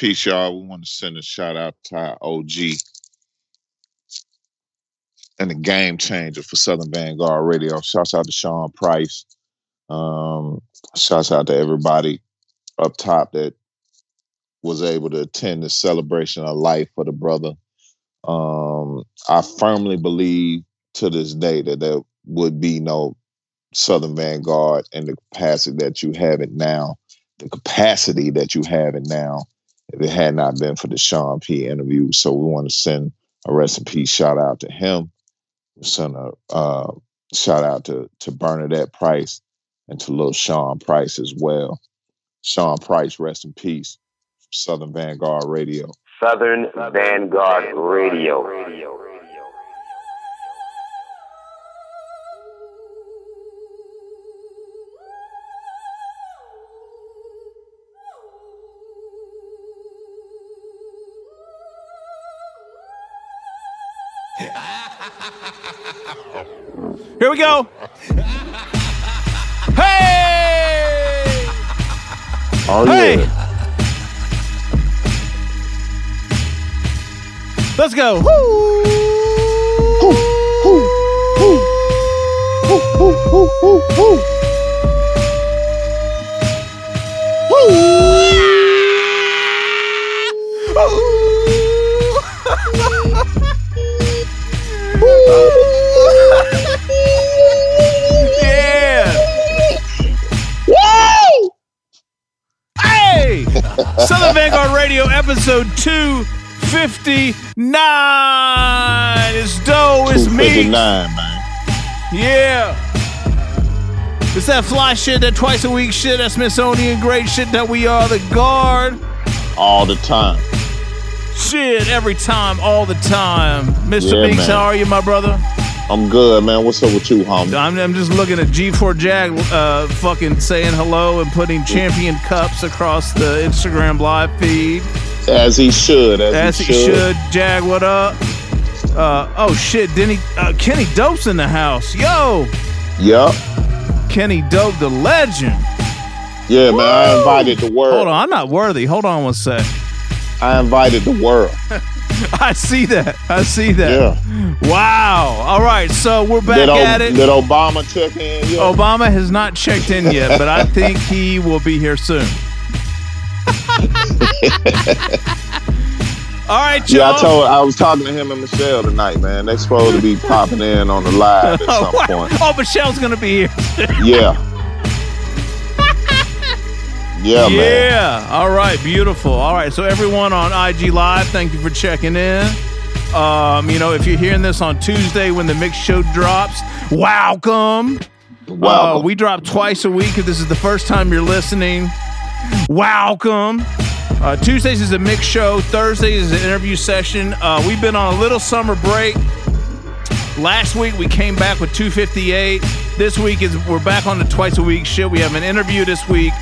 Peace, y'all. We want to send a shout out to our OG and the game changer for Southern Vanguard Radio. Shouts out to Sean Price. Um, shouts out to everybody up top that was able to attend the celebration of life for the brother. Um, I firmly believe to this day that there would be no Southern Vanguard in the capacity that you have it now, the capacity that you have it now, if it had not been for the Sean P interview. So we want to send a rest in peace shout out to him. Send a uh, shout out to to Bernadette Price and to little Sean Price as well. Sean Price, rest in peace. Southern Vanguard Radio. Southern Vanguard Radio. Here we go. Hey! Oh Hey! yeah. Let's go. Woo! Yeah. Southern Vanguard Radio episode 259. It's Doe, it's me. man. Yeah. It's that fly shit, that twice a week shit, that Smithsonian great shit that we are the guard. All the time. Shit, every time, all the time. Mr. Yeah, Meeks, man. how are you, my brother? I'm good, man. What's up with you, homie? I'm, I'm just looking at G4 Jag uh, fucking saying hello and putting champion cups across the Instagram live feed. As he should. As, As he, he should. should. Jag, what up? Uh, oh shit, Denny, uh, Kenny Dope's in the house. Yo, Yup. Kenny Dope, the legend. Yeah, man. I invited the world. Hold on, I'm not worthy. Hold on one sec. I invited the world. I see that. I see that. Yeah. Wow. All right, so we're back O- at it. did Obama check in? Yeah. Obama has not checked in yet, but I think he will be here soon. All right, y'all. Yeah, I told. I was talking to him and Michelle tonight, man. They're supposed to be popping in on the live at Oh, some point. oh, Michelle's gonna be here. Yeah. Yeah, man. yeah. All right. Beautiful. All right. So everyone on IG Live, thank you for checking in. Um, you know, if you're hearing this on Tuesday when the mix show drops, welcome. Wow. Uh, we drop twice a week. If this is the first time you're listening, welcome. Uh, Tuesdays is a mix show. Thursdays is an interview session. Uh, we've been on a little summer break. Last week we came back with 258. This week is we're back on the twice a week shit. We have an interview this week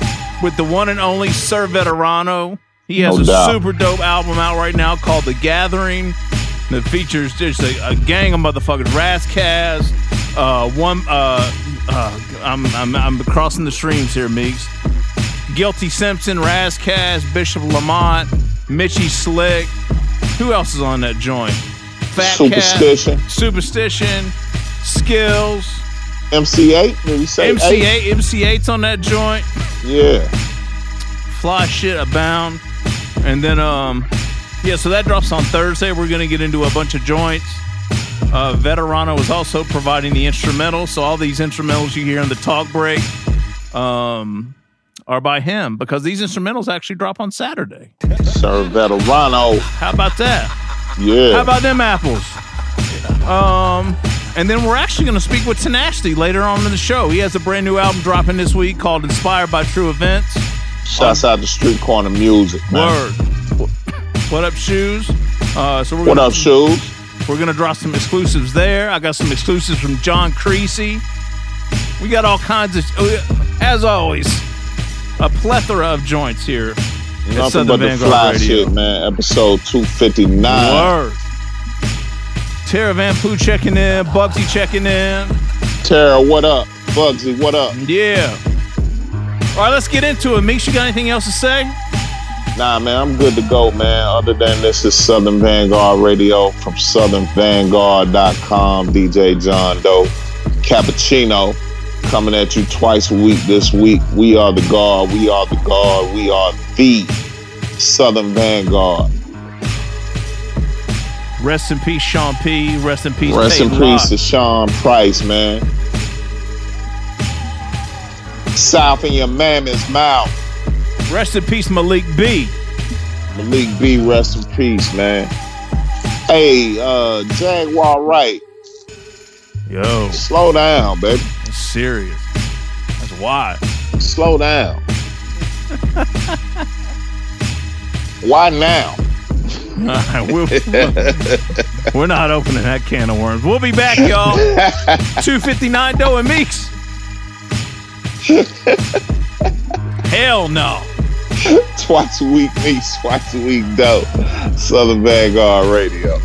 with the one and only Sir Veterano. He has No a doubt. super dope album out right now called The Gathering that features just a, a gang of motherfuckers. Ras Kass, uh, one, uh, uh, I'm, I'm, I'm crossing the streams here, Meeks. Guilty Simpson, Ras Kass, Bishop Lamont, Mitchy Slick. Who else is on that joint? Fat Superstition. Cat, Superstition, Skills, MC Eiht. Did we say eight? MC Eiht, MC8's on that joint. Yeah. Fly shit abound. And then, um, yeah, so that drops on Thursday. We're going to get into a bunch of joints. Uh, Veterano is also providing the instrumental. So all these instrumentals you hear in the talk break um, are by him because these instrumentals actually drop on Saturday. Sir Veterano. How about that? Yeah. How about them apples? Um, and then we're actually going to speak with Tenacity later on in the show. He has a brand new album dropping this week called Inspired by True Events. Shouts out to Street Corner Music, man. Word. What up, shoes? Uh, so we're What gonna, up, Shoes? We're gonna drop some exclusives there. I got some exclusives from John Creasy. We got all kinds of, oh, as always, a plethora of joints here. at Nothing Southern but the Vanguard fly Radio. shit, man. Episode 259. Word. Tara Van Poo checking in. Bugsy checking in. Tara, what up? Bugsy, what up? Yeah. All right, let's get into it. Meeks, you got anything else to say? Nah, man, I'm good to go, man. Other than this is Southern Vanguard Radio from southernvanguard.com. DJ John Doe, Cappuccino, coming at you twice a week this week. We are the guard. We are the guard. We are the Southern Vanguard. Rest in peace, Sean P. Rest in peace, Rest in peace Rock. to Sean Price, man. South in your mammoth's mouth. Rest in peace, Malik B. Malik B, rest in peace, man. Hey, uh, Jaguar Wright, Yo, slow down, baby. that's serious. That's why. Slow down. Why now? we'll, we're not opening that can of worms. We'll be back, y'all. 259 Doe and Meeks. Hell no. twice a week, Meeks, twice a week, dope. Southern Vanguard Radio.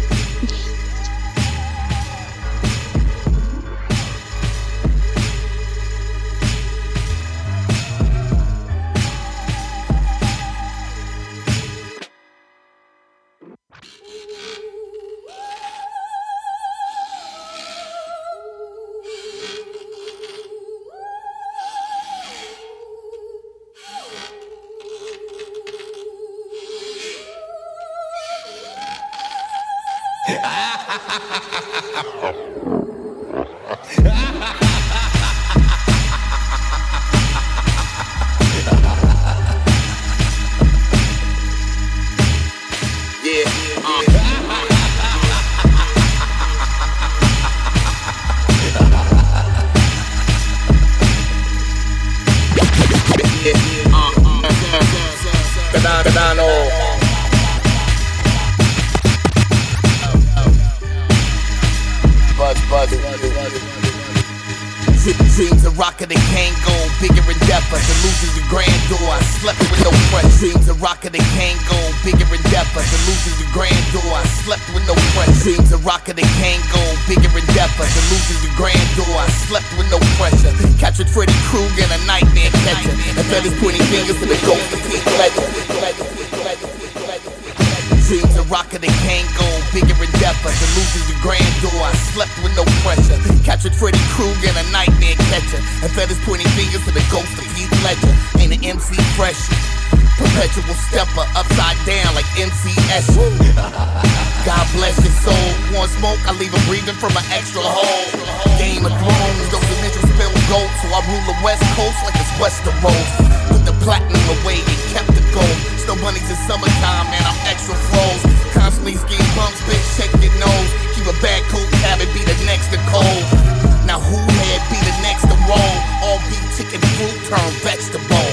Fruit turn vegetable.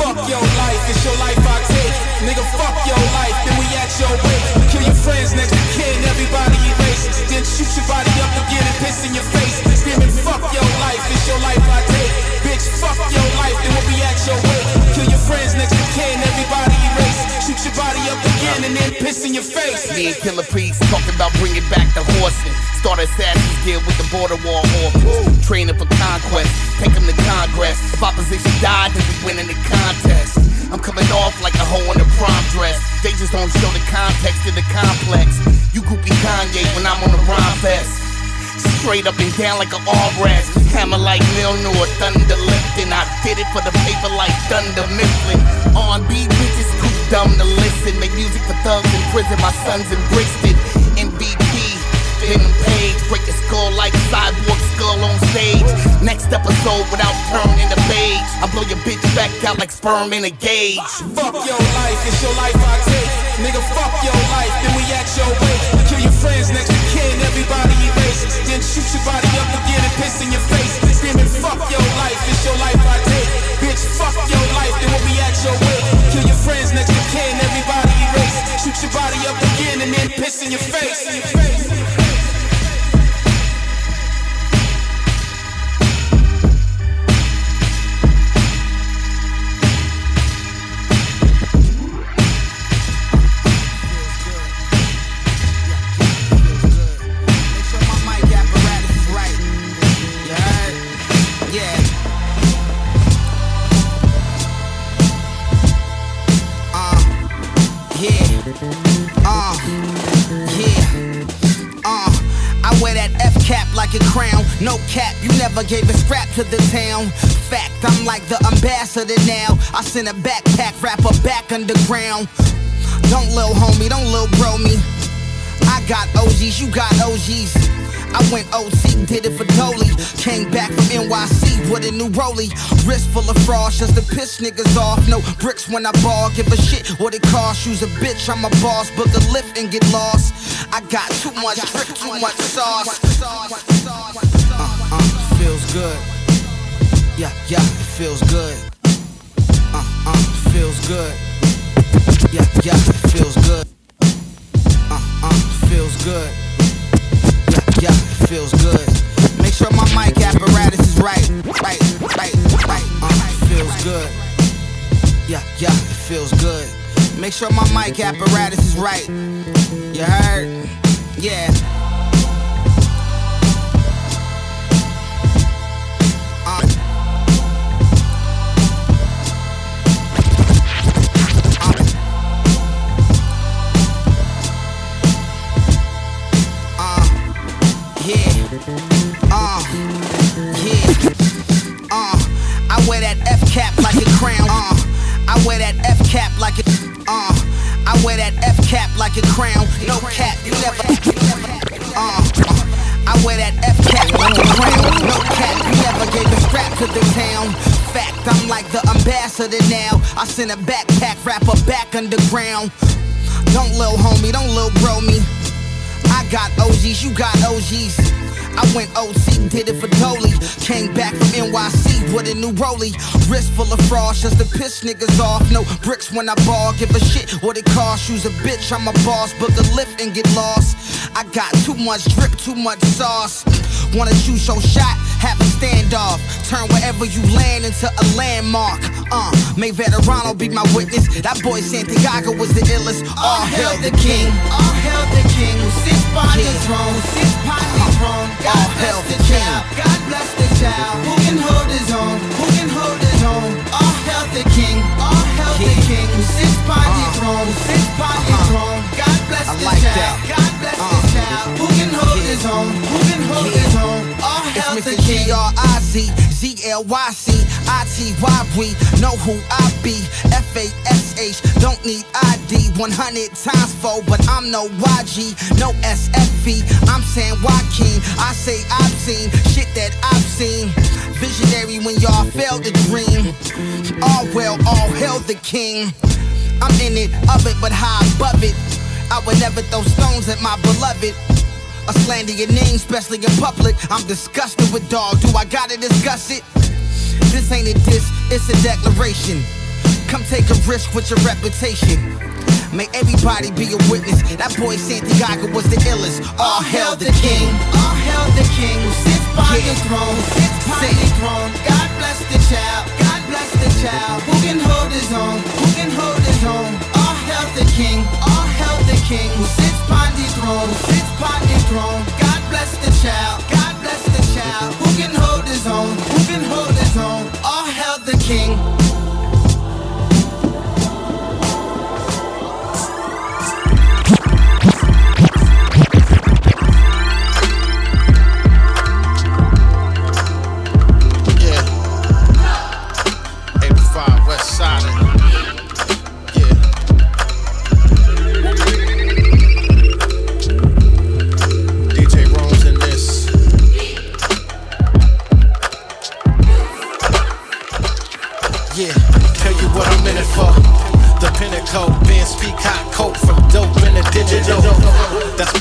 Fuck your life, it's your life I take. Nigga, fuck your life, then we at your wake. Kill your friends next to kin, everybody erase. Then shoot your body up again and piss in your face. Screaming, fuck your life, it's your life I take. Bitch, fuck your life, then we'll be at your wake. Kill your friends next to kin, everybody erase. Shoot your body up again and then piss in your face. Me and Killah Priest talking about bringing back the horsing. Start Assassin's Guild with the border war orphans. Training for conquest, If opposition died, then we winning the contest. I'm coming off like a hoe in a prom dress. They just don't show the context of the complex. You groupie Kanye when I'm on the Rhymefest. Straight up and down like an armrest. Hammer like Mjolnir, thunder lifting. I did it for the paper like Thunder Mifflin. R&B bitches too dumb to listen. Make music for thugs in prison. My son's in Brixton. Venom Page. Break your skull like cyborg skull on stage. Next episode without turning the page. I blow your bitch back out like sperm in a gauge. Fuck your life, it's your life I take. Nigga, fuck your life, then we at your wake. Kill your friends next to kin, everybody erase. Then shoot your body up again and piss in your face. Screaming, fuck your life, it's your life I take. Bitch, fuck your life, then we'll be your wake. Kill your friends next to kin, everybody erase. Shoot your body up again and then piss in your face. Make Cap, you never gave a scrap to the town. Fact, I'm like the ambassador now. I send a backpack rapper back underground. Don't lil homie, don't lil bro me. I got OGs, you got OGs. I went OC, did it for Dolly. Came back from NYC with a new rollie. Wrist full of frost just to piss niggas off. No bricks when I ball, give a shit what it costs. You's a bitch, I'm a boss. Book a lift and get lost. I got too much drip, too much sauce. Uh, uh, feels good. Yeah, yeah, it feels good. Uh, uh, feels good. Yeah, yeah, it feels good. Uh, uh, feels good. Yeah, feels good. Make sure my mic apparatus is right, right, right, right. Uh, feels good. Yeah, yeah, it feels good. Make sure my mic apparatus is right. You heard? Yeah. Wear that F cap like a, uh, I wear that F cap like a crown, no cap, you never, uh, I wear that F cap like a crown, no cap, you never gave a strap to the town. Fact, I'm like the ambassador now. I send a backpack rapper back underground. Don't lil homie, don't lil bro me. I got OGs, you got OGs. I went OC, did it for Dolly. Came back from NYC with a new rollie. Wrist full of frost just to piss niggas off. No bricks when I ball, give a shit what it costs. You's a bitch, I'm a boss. Book a lift and get lost. I got too much drip, too much sauce. Wanna shoot your shot? Have a standoff. Turn wherever you land into a landmark. Uh, may Veterano be my witness. That boy Santiago was the illest. All hail the king. All hail the king who sits upon the throne, who sits upon the throne. God All bless the child. God bless the child. Who can hold his own? Who can hold his own? All hail the king. All hail the King. king who sits upon the Uh. throne, who sits upon the Uh-huh. throne. God bless I the like child. that. God bless Uh. the child. Who can hold Yeah. his own? Who can hold his own? All It's the king. G-R-I-Z, Z-L-Y-C, I-T-Y, we know who I be. Don't need ID. 100 times four, but I'm no YG, no SFV. I'm San Joaquin. I say I've seen shit that I've seen. Visionary when y'all failed to dream. All well, all hail the king. I'm in it, of it, but high above it. I would never throw stones at my beloved. A slander your name, especially in public. I'm disgusted with dog. Do I gotta discuss it? This ain't a diss, it's a declaration. Come take a risk with your reputation. May everybody be a witness. That boy Santiago was the illest. All hail the king. All hail the king who sits upon Yeah. the throne, sits Sing. the throne. God bless the child, God bless the child. Who can hold his own? Who can hold his own? All hail the king, all hail the king who sits upon the throne, sits upon the throne. God bless the child, God bless the child. Who can hold his own? Who can hold his own? All hail the king.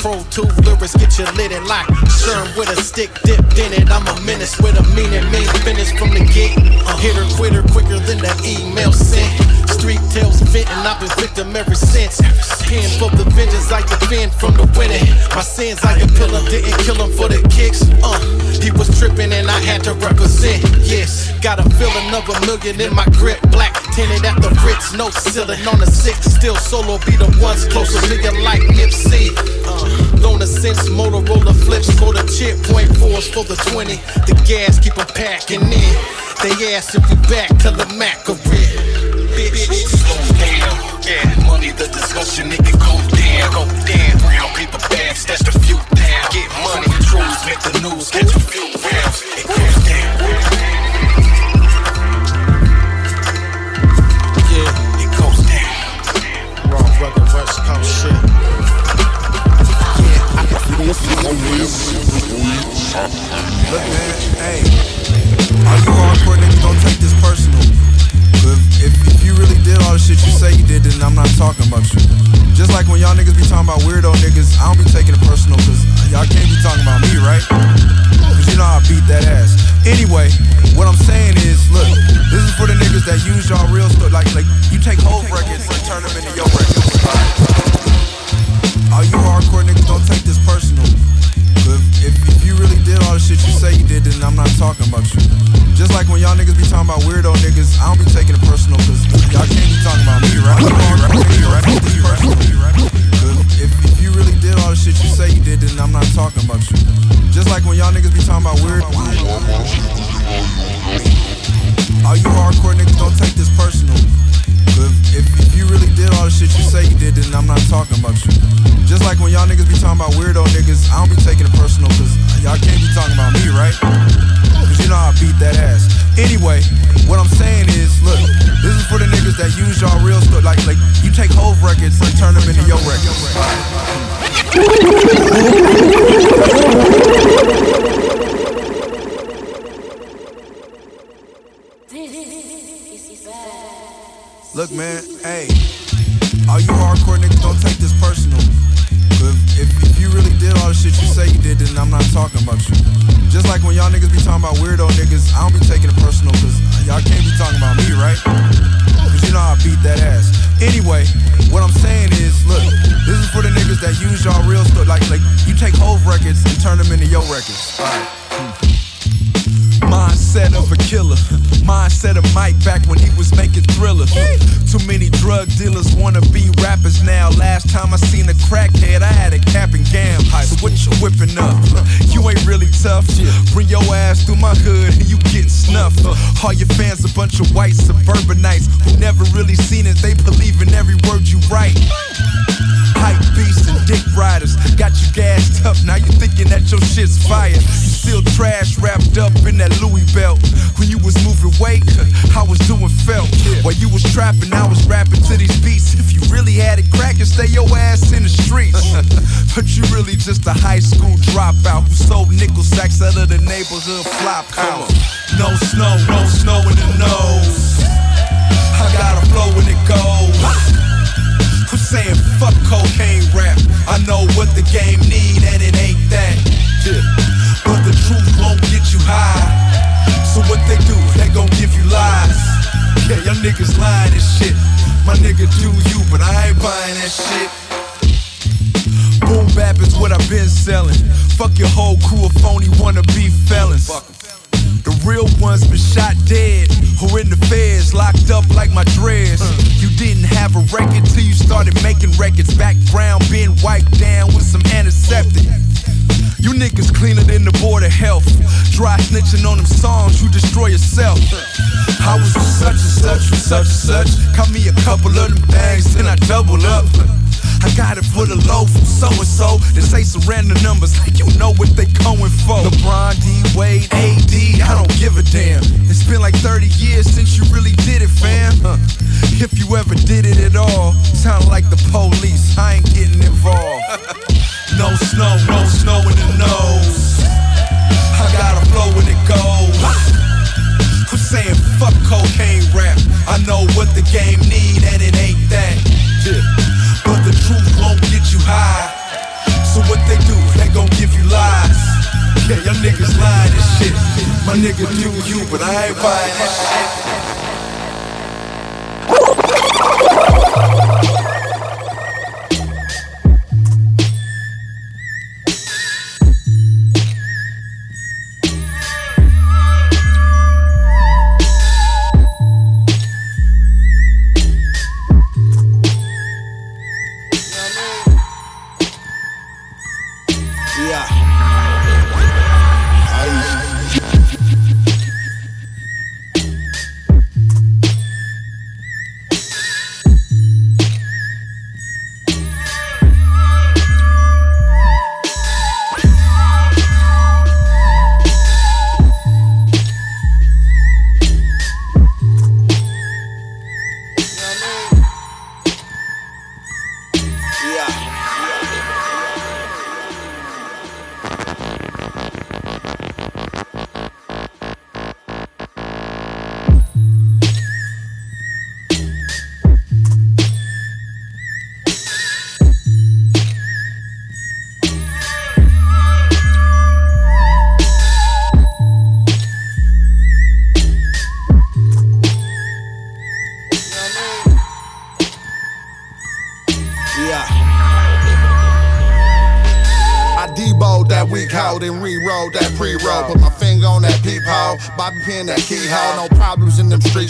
Pro 2 lyrics, get your lid and lock. Sherm with a stick dipped in it. I'm a menace with a meaning, main finish from the gate. Hitter quitter quicker than the email sent. Street tales fitting, I've been victim ever since. Pen for the vengeance, I defend from the winning. My sins, I appeal him, didn't kill him for the kicks. Uh, he was tripping and I had to represent. Yes, got a feeling of a million in my grip. Black tinted at the Ritz, no ceiling on the six. Still solo be the ones closer to million like Nipsey. Uh, Known her sense Motorola flips for the chip, point fours for the 20. The gas keep on packing in. They ask if we back to the Mac career. Bitch, slow down. Yeah, money the discussion, nigga. go down. Go down. Brown paper bags, that's the few down. Get money, truths, make the news, catch a few rounds. Look, man, hey, all you hardcore niggas don't take this personal. If, if, if, you really did all the shit you say you did, then I'm not talking about you. Just like when y'all niggas be talking about weirdo niggas, I don't be taking it personal because y'all can't be talking about me, right? Because you know I beat that ass. Anyway, what I'm saying is, look, this is for the niggas that use y'all real stuff. Like, like you take whole records and turn them into your records. All you hardcore niggas don't take this did all the shit you say you did, then I'm not talking about you. Just like when y'all niggas be talking about weirdo niggas, I don't be taking it personal, cause y'all can't be talking about me, right? If, if you really did all the shit you say you did, then I'm not talking about you. Just like when y'all niggas be talking about weird. All you hardcore niggas don't take this personal. If, if, if you really did all the shit you say you did, then I'm not talking about you. Just like when y'all niggas be talking about weirdo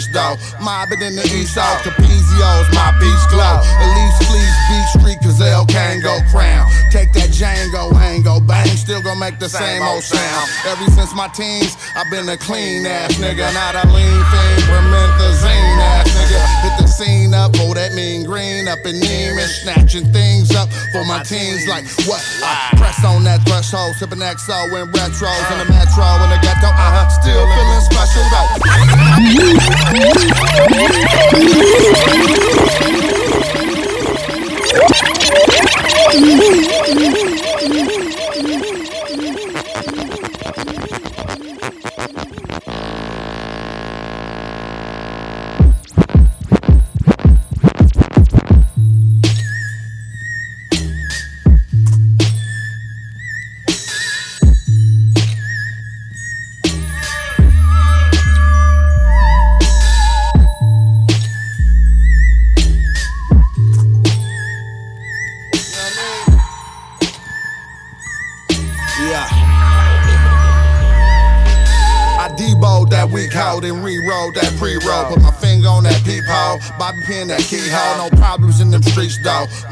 them though. Mobbing in the east off, Capizios, my beach glow. Least fleece beach street, cause L can go crown. Take that Django angle, bang, still gon' make the same old sound. Ever since my teens, I've been a clean ass nigga, not a lean fiend, promethazine ass nigga. Hit the scene up, oh that mean green up in Neiman, snatching things up for my teens like what? I press on that threshold, sipping XO in retros in the metro in the ghetto. Uh-huh, still feeling special though. Yeah.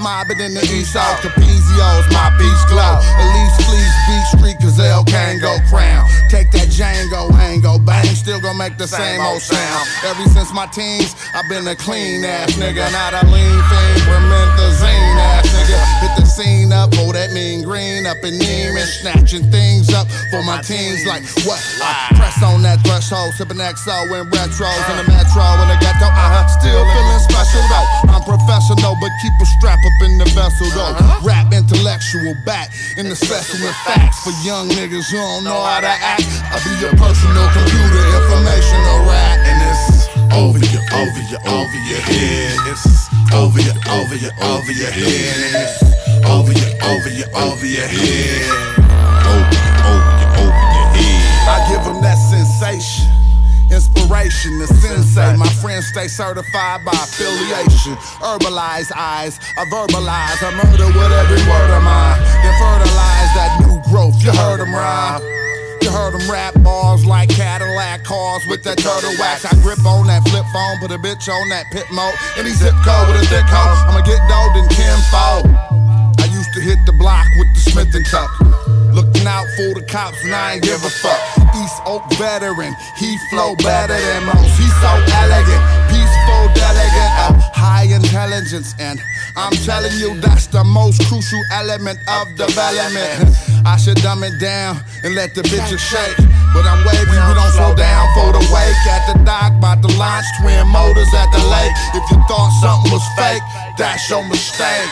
Mobbing in the east off, Capizios, my beach glow. At least fleece beach street, L can crown. Take that Django angle, bang, still gon' make the same old sound. Ever since my teens, I've been a clean ass nigga, not a lean fiend, promethazine ass nigga. Hit the scene up, oh that mean green up in Neiman, snatching things up for my teens like what? I press on that threshold, sipping XO in retros in the metro in the ghetto. Uh-huh, still feeling special though. I'm professional, but keep a strap up in the vessel though. Rap intellectual back in the session with facts for young niggas who don't know how to act. I'll be your personal computer informational rat, and it's over your, over your, over your head. It's over your, over your, over your head. Over your, over your, over your head. Over, over your, over your head. I give them that sensation. Inspiration, the sensei. My friends stay certified by affiliation. Herbalize eyes, I verbalize, I murder with every word of mine. Then fertilize that new growth. You heard them rhyme. Heard them rap bars like Cadillac cars with that turtle wax. I grip on that flip phone, put a bitch on that pit mode. Any zip code with a thick hoe. I'ma get dough than Kim I used to hit the block with the Smith and Tuck. Looking out for the cops and I ain't give a fuck. East Oak veteran, he flow better than most. He's so elegant, peaceful, delegate of high intelligence. And I'm telling you, that's the most crucial element of development. I should dumb it down and let the bitches shake. But I'm wavy, we don't slow down for the wake. At the dock, about the launch twin motors at the lake. If you thought something was fake, that's your mistake.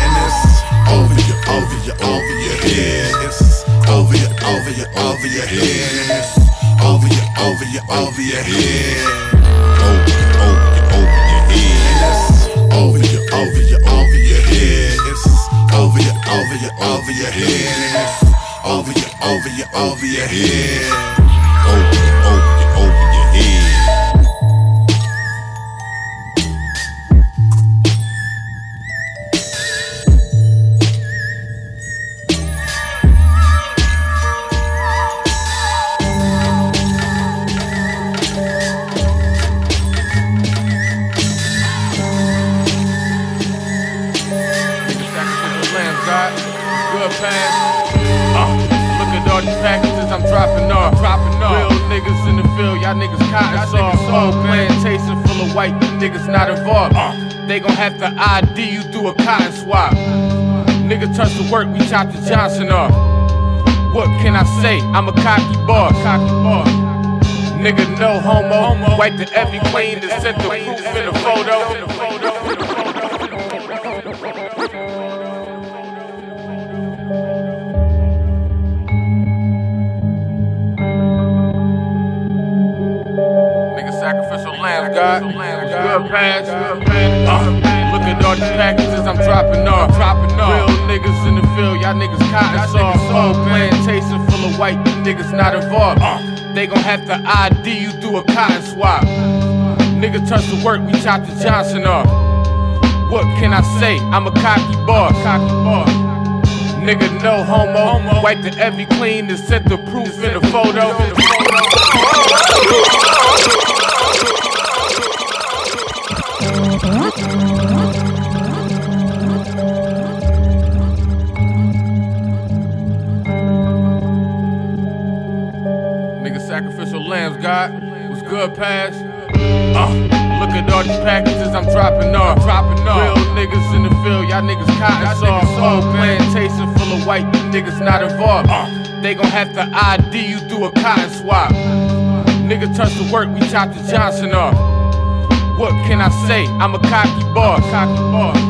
And it's over your, over your, over your head. It's over your, over your, over your head. Over your, over your, over your head. Over, over your, over your head. Over your, over your, over your head. Over your, over your, over your head. Over your, over your, over your head. Work, we chop the Johnson off. What can I say? I'm a cocky boss. Cocky boss. Nigga, no homo. Wipe the every clean and sent the proof in the photo. Nigga, sacrificial lambs, God. Good pass. Uh, look at all these packages I'm dropping off. Dropping off. Real niggas in the field, y'all niggas cotton soft. Whole plantation full of white, niggas not involved. Uh, they gon' have to ID you through a cotton swap. Nigga touch the work, we chop the Johnson off. What can I say? I'm a cocky boss. Cocky boss. Nigga, no homo. homo. Wipe the every clean and set the proof in the photo. in the Nigga, God. Was good, pass. Uh, look at all these packages I'm dropping off. Dropping off. Real niggas in the field, y'all niggas cotton soft. Whole plantation full of white niggas not involved. Uh, they gon' have to ID you through a cotton swap. Nigga touch the work, we chop the Johnson off. What can I say? I'm a cocky boss. Cocky boss.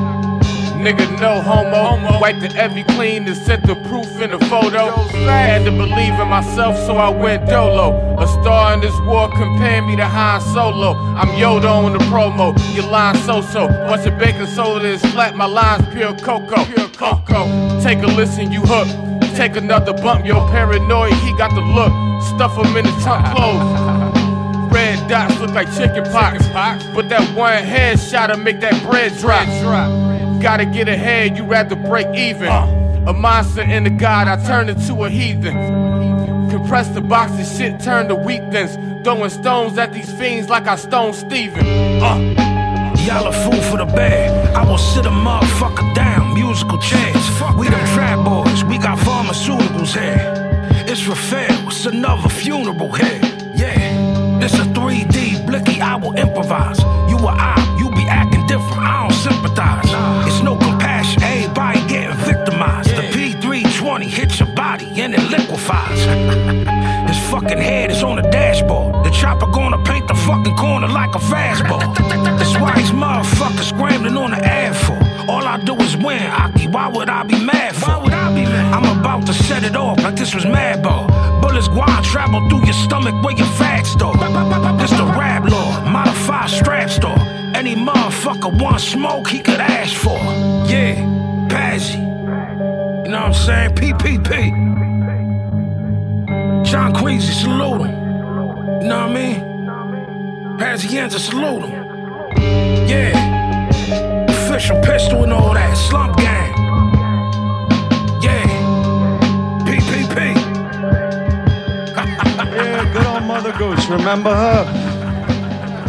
Nigga, no homo. Wipe the every clean and set the proof in the photo. Had to believe in myself, so I went dolo. A star in this war compare me to Han Solo. I'm Yoda on the promo. Your line so so. Once a baking soda is flat, my line's pure cocoa. Pure cocoa. Take a listen, you hook. Take another bump, yo paranoid, he got the look. Stuff him in the trunk clothes. Red dots look like chicken pox. But that one headshot'll make that bread drop. Gotta get ahead, you rather break even. A monster and a god, I turned into a heathen. Compress the box and shit, turn to weakness. Throwing stones at these fiends like I stoned Steven. Uh. Y'all a fool for the bag. I will sit a motherfucker down. Musical chairs. We them trap boys. We got pharmaceuticals here. It's Raphael. It's another funeral here. Yeah. This a 3D blicky. I will improvise. You a I. You be acting different. I don't sympathize. It's no compassion. Everybody getting victimized. The P320 hits your body and it liquefies. His fucking head is on the dashboard. The chopper gonna paint the fucking corner like a fastball. That's why these motherfuckers scrambling on the ad for. All I do is win, Aki. Why would I be mad for? Why would I be mad? I'm about to set it off like this was Madball. Bullets on, travel through your stomach where your fat store. This the rap law, modified strap store. Any motherfucker want smoke, he could ask for. Yeah, Pazzy. You know what I'm saying? PPP. John Creasy, salute him. You know what I mean? Pazienza, salute him. Yeah. Official pistol and all that. Slump gang. Yeah. PPP. yeah, good old Mother Goose. Remember her?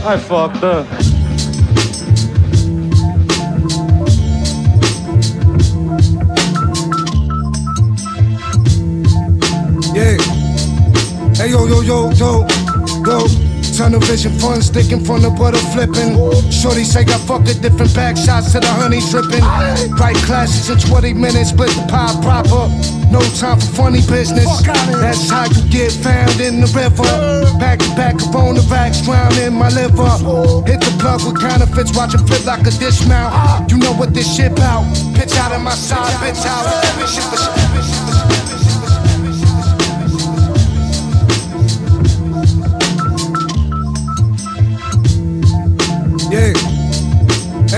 I fucked her. Hey yo yo yo yo yo. Tunnel vision fun stick in the butter flipping. Shorty say I fuck a different back shots to the honey dripping. Right classes in 20 minutes, split the pie proper. No time for funny business. That's how you get found in the river. Back to back on the racks, drown in my liver. Hit the plug with counterfeits, watch it flip like a dismount. You know what this shit out. Pitch out of my side, bitch out. Shit.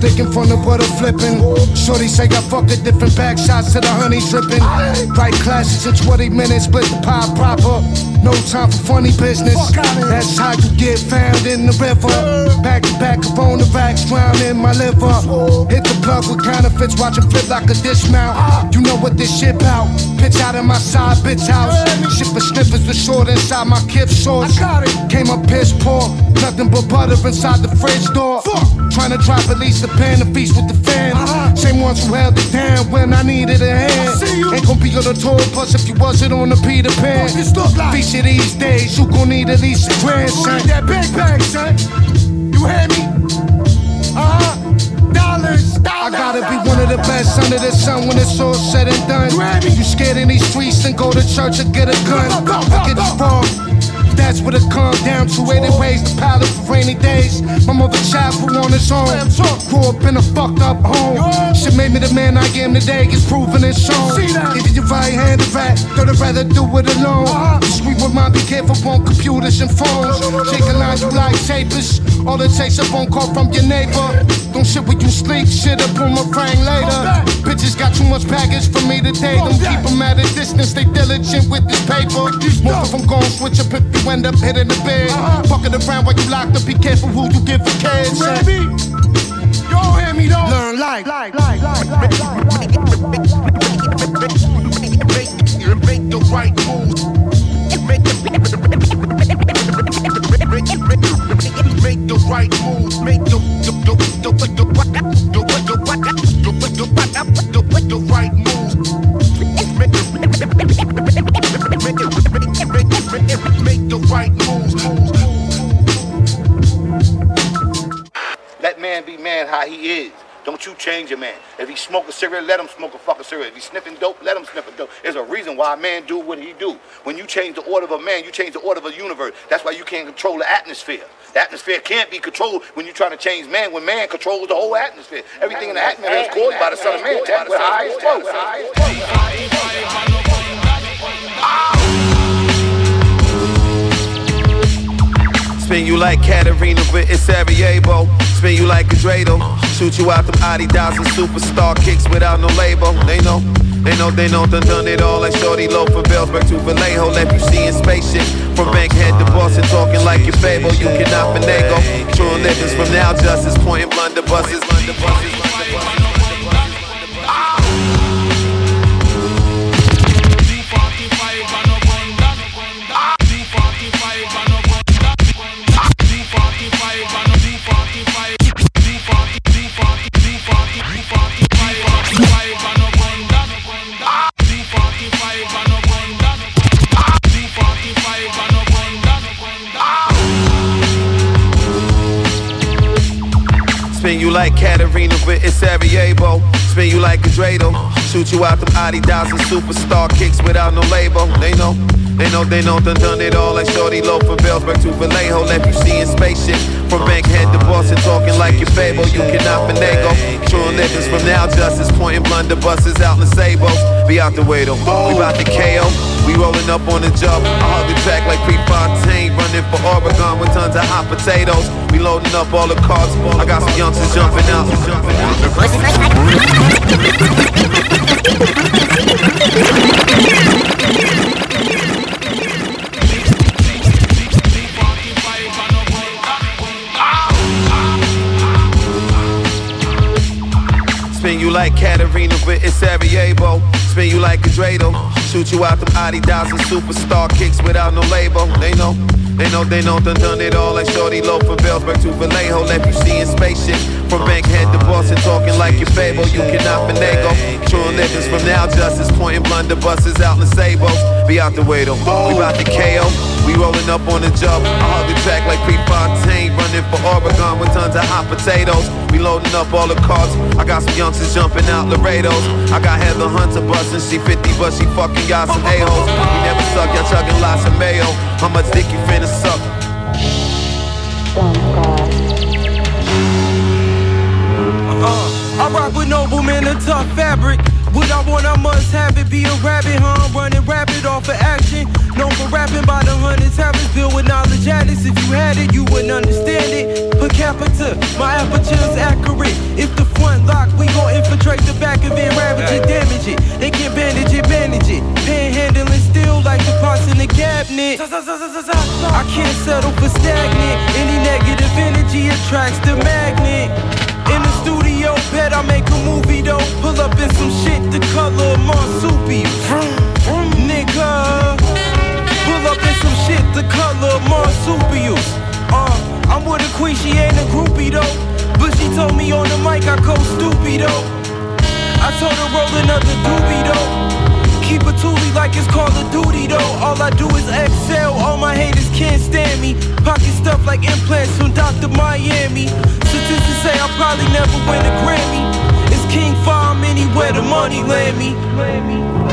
Stick in front of butter flipping. Shorty say I fuck a different back shots to the honey dripping. Right classes in 20 minutes, split the pie proper. No time for funny business. That's how you get found in the river. Back to back on the racks, drown in my liver. Hit the plug with counterfeits, watch it flip like a dismount. You know what this shit out. Pitch out of my side, bitch house. Shit for sniffers, the short inside my kip shorts. Came up piss poor, nothing but butter inside the fridge door. Trying to drop at least a pan to feast with the fans. Same ones who held it down when I needed a hand. Ain't gonna be on the tour bus if you wasn't on the Peter Pan. Feature these days, you gon' need at least a grand, son. that big bag, son. You hear me? Uh huh. Dollars, I gotta be one of the best under the sun when it's all said and done. You scared in these streets, then go to church or get a gun. I get you wrong. That's what it comes down to. 80 ways to pallet for rainy days. My mother child grew on his own. Grew up in a fucked up home. Shit made me the man I am today. It's proven and shown. Even your right hand is right, though I'd rather do it alone. Discreet with mine, be careful on computers and phones. Shaking lines you like tapers. All it takes a phone call from your neighbor. Don't shit when you sleep, shit up on my ring later. Bitches got too much baggage for me today. Don't keep them at a distance, they diligent with this paper. Most of them gon' switch up if you end up hitting the bed. Fucking around while you locked up, be careful who you give a kids. Baby, you don't hear me though. Learn like, like, like, like, like, Make the right moves. Make make the right moves. Make the the the the the the the the the right moves. Make the right moves. Let man be man how he is. Don't you change a man. If he smoke a cigarette, let him smoke a fucking cigarette. If he sniffing dope, let him sniff a dope. There's a reason why a man do what he do. When you change the order of a man, you change the order of a universe. That's why you can't control the atmosphere. The atmosphere can't be controlled when you're trying to change man. When man controls the whole atmosphere, everything in the atmosphere is caused by the son of man. That's where the eyes closed. Spin you like Katarina with Sarajevo. Spin you like a Dreidel. Shoot you out them Adidas and superstar kicks without no label. They know, they know, they know, done done it all like Shorty Low from Bellsburg to Vallejo. Left you seeing spaceship from Bankhead to Boston, talking like your fable. You cannot finagle. True livings from now, justice pointing blunderbusses, blunderbusses, blunderbusses. Shoot you out them Adidas and superstar kicks without no label. They know, they know, they know, done done it all like Shorty Low from Bellsburg to Vallejo. Left you seeing spaceship from Bankhead to Boston, talking like your fable. You cannot finagle. True livings from now, justice pointing blunderbusses out in the Sabos. Be out the way though. We bout to KO. We rolling up on the job. I hug the track like Prefontaine, running for Oregon with tons of hot potatoes. We loading up all the cars. I got some youngsters jumping out. Jumping Spin Katarina with Sarajevo. Spin you like a Dreidel. Shoot you out them Adidas and superstar kicks without no label. They know, they know, they know, done done it all like Shorty Low from Bellsburg to Vallejo. Left you seeing spaceship from Bankhead to Boston, talking like your fable. You cannot finagle. True livings from now, justice pointing blunderbusses out in Sabos. Be out the way though. We bout to KO. We rolling up on the job. I hug the track like Prefontaine, running for Oregon with tons of hot potatoes. We loading up all the cars. I got some youngsters jumping out Laredos. I got Heather Hunter busting. She 50, but she fucking got some a-holes. We never suck, y'all chugging lots of mayo. How much dick you finna suck? Uh, I rock with noblemen and tough fabric. What I want, I must have it. Be a rabbit, huh? I'm running rapid off of action. Known for rapping by the hundreds, habits built with knowledge addicts. If you had it, you wouldn't understand it. Per capita, my aperture's accurate. If the front lock, we gon' infiltrate the back of it, ravage it, damage it. They can bandage it, manage it. Panhandling still like the parts in the cabinet. I can't settle for stagnant. Any negative energy attracts the magnet. In the studio, bet I make a movie though. Pull up in some shit the color of marsupi. Vroom, vroom, nigga. Pull up in some shit the color of marsupials. Uh, I'm with a queen, she ain't a groupie though. But she told me on the mic I go stupid though. I told her roll another doobie though. Keep a toolie like it's Call of Duty though. All I do is excel. All my haters can't stand me. Pocket stuff like implants from Dr. Miami. Statistics say I'll probably never win a Grammy. It's King Farm anywhere the money land me.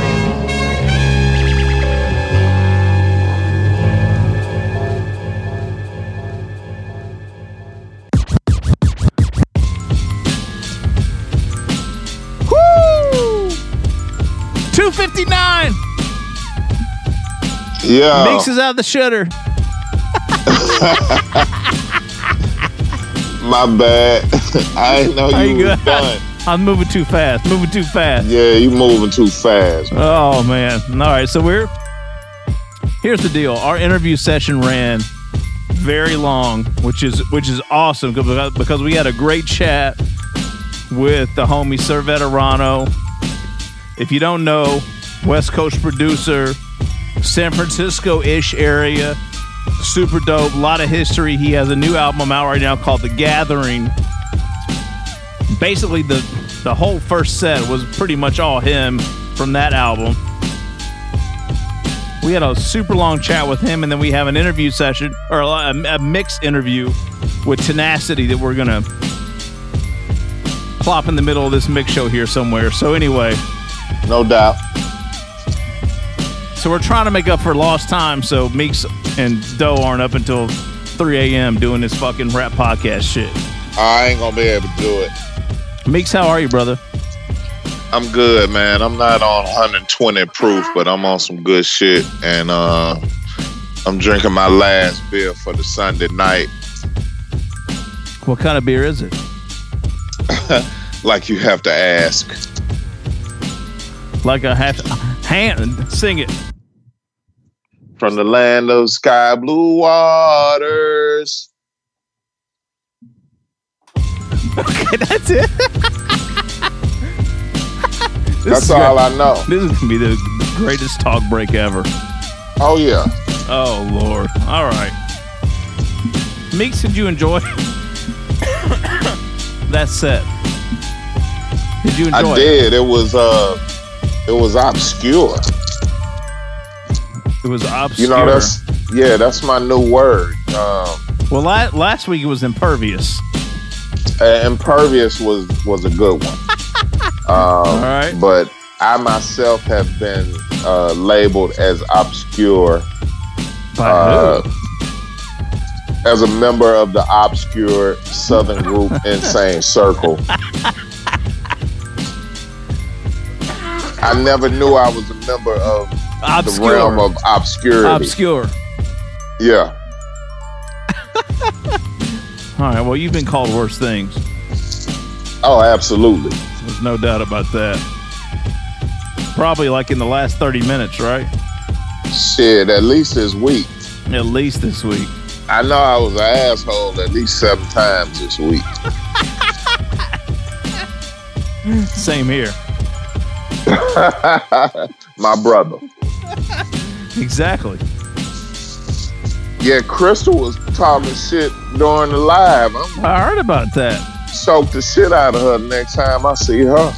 259. Yeah. Mix is out the shitter. My bad. I didn't know you, you good? done. I'm moving too fast. Moving too fast. Yeah, you moving too fast. Oh man. All right, so we're here's the deal. Our interview session ran very long, which is which is awesome because we had a great chat with the homie Sir Veterano. If you don't know, West Coast producer, San Francisco-ish area, super dope, a lot of history. He has a new album out right now called The Gathering. Basically, the the whole first set was pretty much all him from that album. We had a super long chat with him, and then we have an interview session or a, a mixed interview with Tenacity that we're gonna plop in the middle of this mix show here somewhere. So anyway, no doubt. So we're trying to make up for lost time. So Meeks and Doe aren't up until 3 a.m. doing this fucking rap podcast shit. I ain't gonna be able to do it. Meeks, how are you, brother? I'm good, man. I'm not on 120 proof, but I'm on some good shit, and uh, I'm drinking my last beer for the Sunday night. What kind of beer is it? like you have to ask. Like I have to hand sing it. From the land of sky blue waters. Okay, that's it. That's all great. I know. This is gonna be the greatest talk break ever. Oh yeah. Oh lord. All right. Meeks, did you enjoy that set? Did you enjoy I it? did. It was uh, it was obscure. It was obscure. You know that's yeah, that's my new word. Um, well, la- last week it was impervious. uh, impervious was was a good one. Um, All right. But I myself have been uh, labeled as obscure. By uh, As a member of the obscure Southern group Insane Circle. I never knew I was a member of the realm of obscurity. Obscure. Yeah. All right. Well, you've been called worse things. Oh, absolutely. There's no doubt about that. Probably like in the last 30 minutes, right? Shit, at least this week. At least this week. I know I was an asshole at least seven times this week. Same here. My brother. Exactly. Yeah, Crystal was talking shit during the live. I'm I heard about that. soak the shit out of her next time I see her.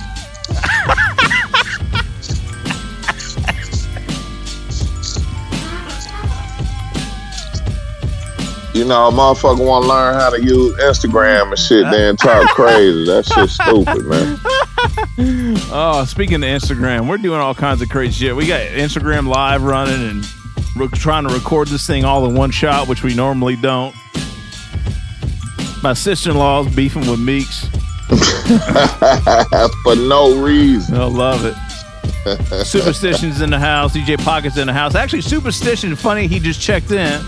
You know, a motherfucker want to learn how to use Instagram and shit, then talk crazy. That shit's stupid, man. Oh, speaking of Instagram, we're doing all kinds of crazy shit. We got Instagram live running and we're trying to record this thing all in one shot, which we normally don't. My sister in law's beefing with Meeks. For no reason. I love it. Supastition's in the house. DJ Pocket's in the house. Actually, Supastition, funny, he just checked in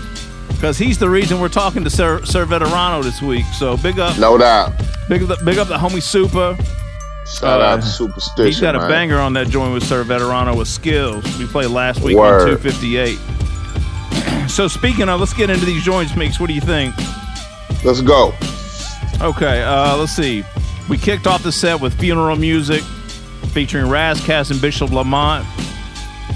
because he's the reason we're talking to Sir, Sir Veterano this week. So big up. No doubt. Big, up- big up the homie Super. Shout Uh, out to Supastition. He's got a man. banger on that joint with Sir Veterano with skills. We played last week Word. on 258. so speaking of, let's get into these joints, Meeks. What do you think? Let's go. Okay, uh, let's see. We kicked off the set with funeral music featuring Ras Kass and Bishop Lamont.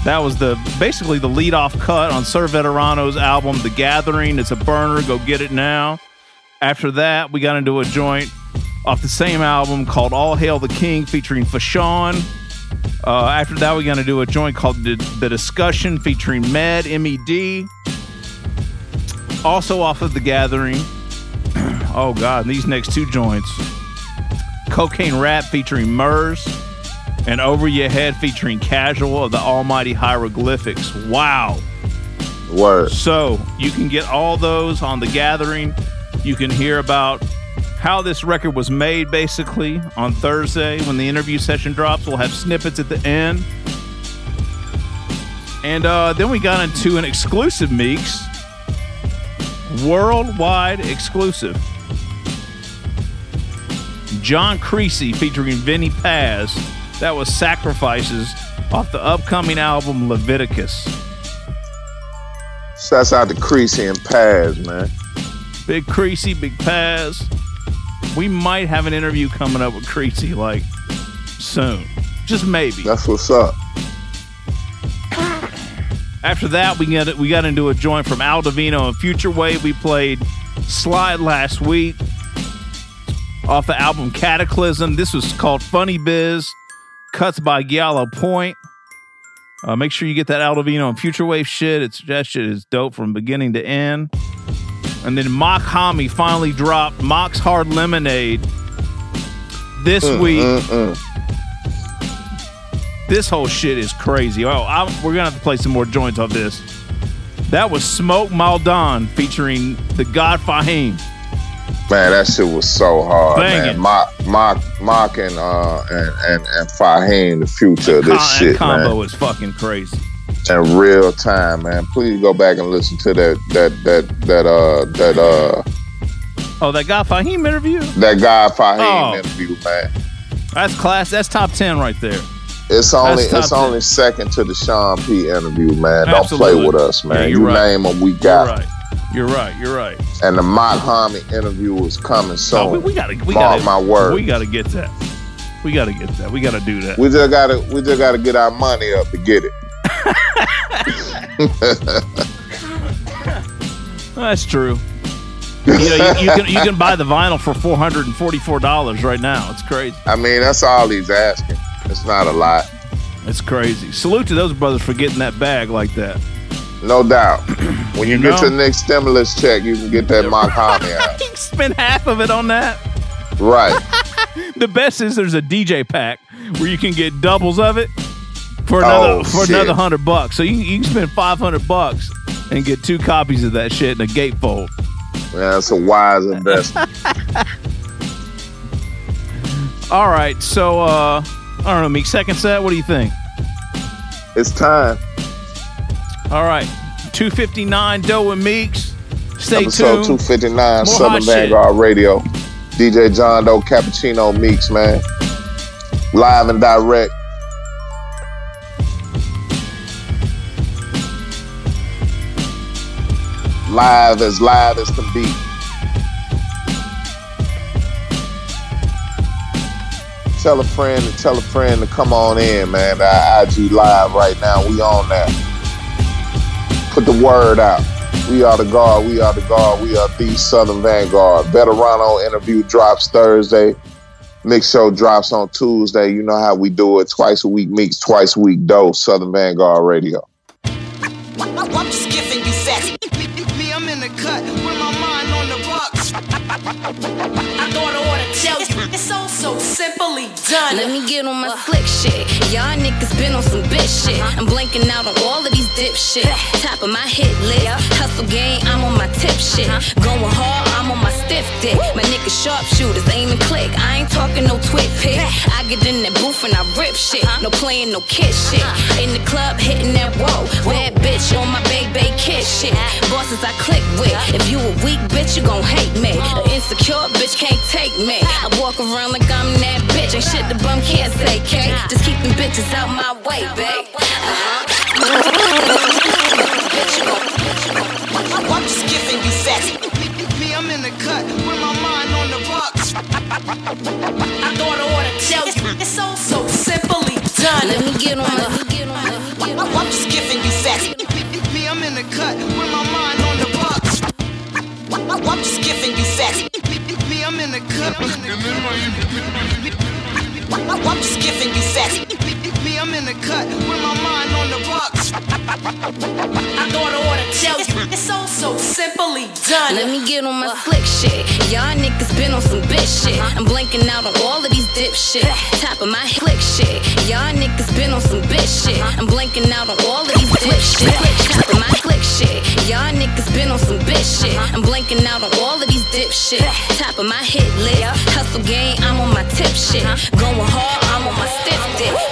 That was the basically the lead off cut on Sir Veterano's album The Gathering. It's a burner, go get it now. After that, we got into a joint off the same album called All Hail the King featuring Fashawn. Uh, after that, we're going to do a joint called the, the Discussion featuring Med, M-E-D. Also off of The Gathering. oh, God, these next two joints. Cocaine Rap featuring Murs. And Over Your Head featuring Casual of the Almighty Hieroglyphics. Wow. Word. So you can get all those on The Gathering. You can hear about how this record was made basically on Thursday when the interview session drops. We'll have snippets at the end. And uh, then we got into an exclusive Meeks, worldwide exclusive. John Creasy featuring Vinnie Paz. That was Sacrifices off the upcoming album Leviticus. Shouts out to Creasy and Paz, man. Big Creasy, Big Paz. We might have an interview coming up with Creasy like soon. Just maybe. That's what's up. After that, we got we got into a joint from Al Divino and Future Wave. We played Slide last week off the album Cataclysm. This was called Funny Biz. Cuts by Giallo Point. Uh, make sure you get that Al Divino and Future Wave shit. It's that shit is dope from beginning to end. And then Mach-Hommy finally dropped Mach's Hard Lemonade this Mm, week. mm, mm. This whole shit is crazy. Oh, I, we're gonna have to play some more joints of this. That was Smoke Maldon featuring the God Fahim. Man, that shit was so hard, Banging. man. Mock, mock, mock, and uh, and and and Fahim, the future of this shit, combo man. is fucking crazy. In real time, man. Please go back and listen to that that that that uh that uh Oh, that guy Fahim interview? that guy Fahim Oh. interview, man. That's class. That's top ten right there. It's only it's only second to the Sean P interview, man. Don't play with us, man. Yeah, you right. name them, we You're right. You're right. You're right. And the Mach interview is coming soon. Oh, we, we gotta. We Mark gotta. my word. We gotta get that. We gotta get that. We gotta do that. We just gotta we just gotta get our money up to get it. That's true. You know, you, you can you can buy the vinyl for four hundred and forty four dollars right now. It's crazy. I mean, that's all he's asking. It's not a lot. It's crazy. Salute to those brothers for getting that bag like that. No doubt. When you, You get know? your next stimulus check, you can get that Mach-Hommy out. You spend half of it on that. Right. The best is there's a DJ pack where you can get doubles of it for another Oh, for shit. another hundred bucks. So you, you can spend five hundred bucks and get two copies of that shit in a gatefold. Yeah, that's a wise investment. All right, so uh I don't know, Meek. Second set, what do you think? It's time. All right, two fifty nine Doe and Meeks. Stay Episode tuned. 259, More Southern hot shit. Vanguard Radio. DJ John Doe, Cappuccino Meeks, man. Live and direct. Live as live as can be. Tell a friend and tell a friend to come on in, man. Our IG live right now. We on that. Put the word out. We are the guard. We are the guard. We are the Southern Vanguard. Veterano interview drops Thursday. Mix show drops on Tuesday. You know how we do it. Twice a week mix, twice a week dose. Southern Vanguard Radio. I thought I ought to tell you, it's all so simply done. Let me get on my slick shit. Y'all niggas been on some bitch shit. I'm blanking out on all of these dip shit. Top of my hit list. Hustle game, I'm on my tip shit. Going hard, I'm on my stiff dick. My niggas sharpshooters, aim and click. I ain't talking no twit pick. I get in that booth and I rip shit. No playing no kid shit. In the club, hitting that whoa. Bad bitch on my baby kid shit. Bosses I click with. If you a weak bitch, you gon' hate me. An insecure bitch can't take me. I walk around like I'm that bitch. Ain't shit the bum can't say, K. Just keep them bitches out my way, babe. I'm simply. Let me get on uh. uh-huh. my slick shit. Y'all niggas been on some bitch shit. Uh-huh. I'm blanking out on all of these dip shit. Top of my slick shit. Y'all niggas been on some bitch shit. Uh-huh. I'm blanking out on all of these dip shit. Top of my slick shit. Y'all niggas been on some bitch shit. I'm blanking out on all of these dip shit. Top of my hit list. Hustle game, I'm on my tip shit. Going hard, I'm on my stiff dick.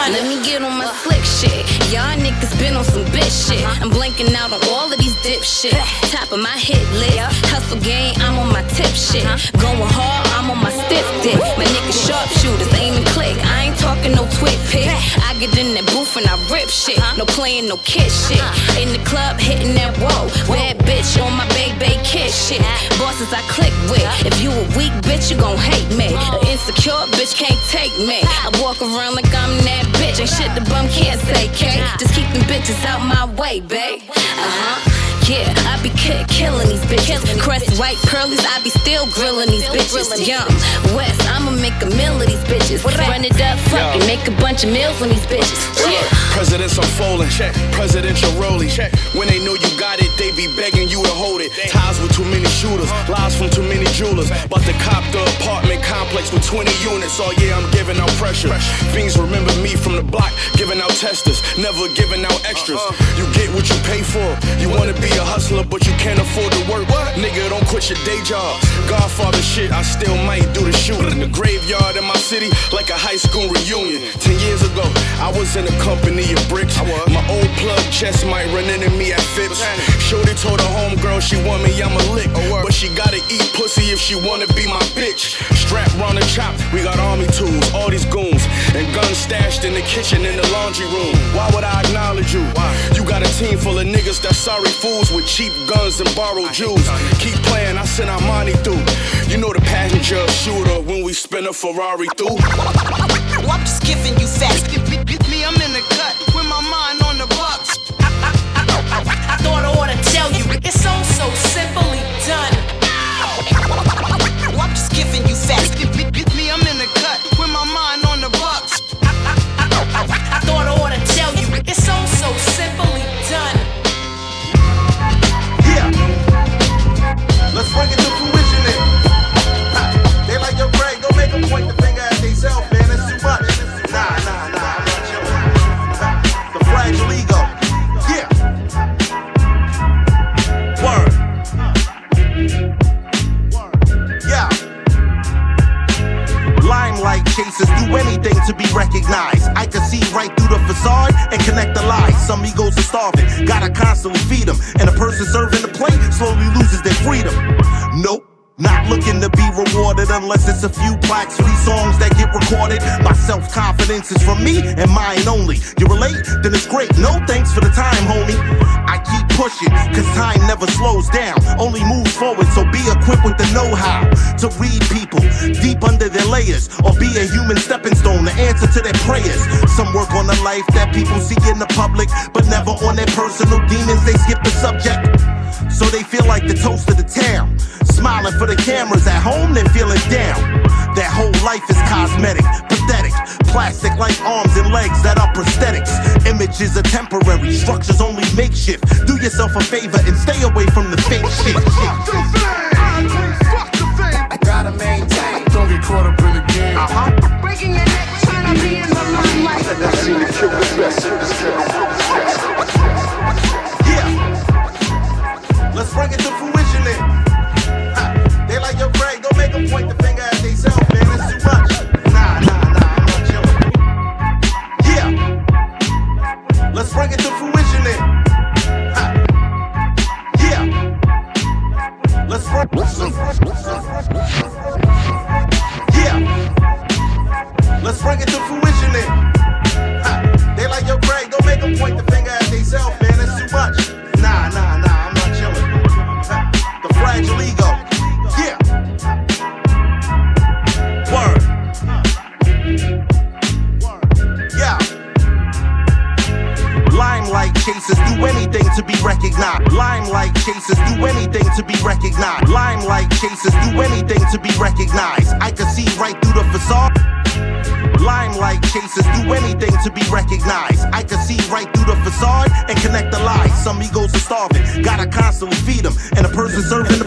Done. Let me get on my slick shit. Y'all niggas been on some bitch shit. I'm blanking out on all of these dip shit. Top of my hit list. Hustle game, I'm on my tip shit. Going hard, I'm on my stiff dick. My niggas sharpshooters, aim and click. I ain't talking no twit pick. I get in that booth and I rip shit. No playing, no kiss shit. In the club, hitting that whoa. Bad bitch on my baby kiss shit. Bosses I click with. If you a weak bitch, you gon' hate me. An insecure bitch can't take me. I walk around like I'm that bitch. Ain't shit the bum can't say, K. Just keep them bitches out my way, babe. Uh huh. Yeah, I be ki- killing these bitches. Crest white pearlies, I be still grilling these bitches. Yum, West, I'ma make a meal of these bitches. Run it up, fuck it, make a bunch of meals on these bitches. Yeah. Presidents unfolding, check. Presidential rolling, check. When they know you got it, they be begging you to hold it. Ties with too many shooters, lies from too many jewelers. But the cop the apartment complex with 20 units. Oh yeah, I'm giving out pressure. Fiends remember me from the block, giving out testers, never giving out extras. Uh-huh. You get what you pay for. You wanna be a hustler, but you can't afford to work. Nigga, don't quit your day job. Godfather shit, I still might do the shooting. The graveyard in my city, like a high school reunion. Ten years ago, I was in a company of bricks. My old plug chest might run into me at Phipps. Shorty told her homegirl she want me, I'm a lick. But she gotta eat pussy if she wanna be my bitch. Strap round the chop, we got army tools, all these goons. And guns stashed in the kitchen, in the laundry room. Why would I acknowledge you? Why? You got a team full of niggas that sorry fools with cheap guns and borrowed jewels. Keep playing, I send our money through. You know the passenger shooter when we spin a Ferrari through. Well, I'm just giving you facts. Me, I'm in the cut with my mind on the bucks. I thought I ought to tell you, it's so so simply done. Well, I'm just giving you facts. Do anything to be recognized. I can see right through the facade and connect the lies. Some egos are starving, gotta constantly feed them. And a person serving the plate slowly loses their freedom. Nope. Not looking to be rewarded unless it's a few plaques for these songs that get recorded. My self confidence is from me and mine only. You relate? Then it's great. No thanks for the time, homie. I keep pushing, cause time never slows down, only moves forward. So be equipped with the know how to read people deep under their layers, or be a human stepping stone, the answer to their prayers. Some work on the life that people see in the public, but never on their personal demons. They skip the subject. So they feel like the toast of the town. Smiling for the cameras at home, then feeling down. That whole life is cosmetic, pathetic. Plastic like arms and legs that are prosthetics. Images are temporary, structures only makeshift. Do yourself a favor and stay away from the fake shit. Fuck the fame, I gotta maintain. Don't get caught up in the game. Uh huh. Breaking your neck, trying to be in the limelight. That seem to kill the best. Yeah. Let's bring it to Some egos are starving, gotta constantly feed them. And a person serving the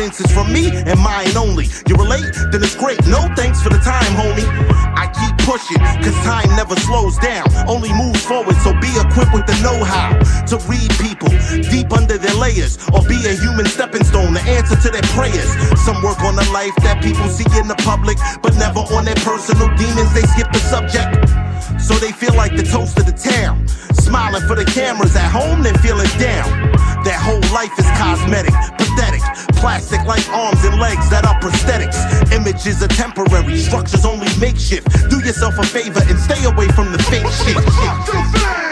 confidence is from me and mine only. You relate? Then it's great. No thanks for the time, homie. I keep pushing, cause time never slows down, only moves forward. So be equipped with the know how to read people deep under their layers, or be a human stepping stone, the answer to their prayers. Some work on the life that people see in the public, but never on their personal demons. They skip the subject. So they feel like the toast of the town. Smiling for the cameras at home, they're feeling down. Their whole life is cosmetic. Plastic like arms and legs that are prosthetics. Images are temporary, structures only makeshift. Do yourself a favor and stay away from the fake shit.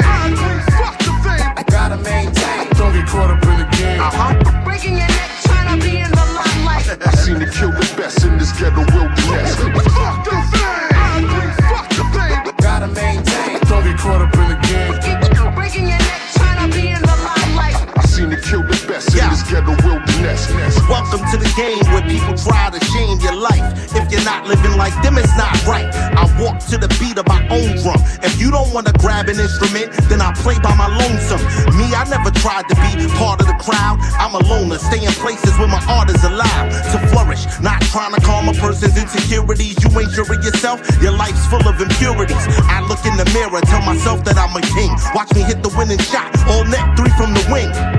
Game where people try to shame your life. If you're not living like them, it's not right. I walk to the beat of my own drum. If you don't wanna grab an instrument, then I play by my lonesome. Me, I never tried to be part of the crowd. I'm a loner, stay in places where my art is allowed to flourish. Not trying to calm a person's insecurities. You ain't sure of yourself, your life's full of impurities. I look in the mirror, tell myself that I'm a king. Watch me hit the winning shot, all net three from the wing.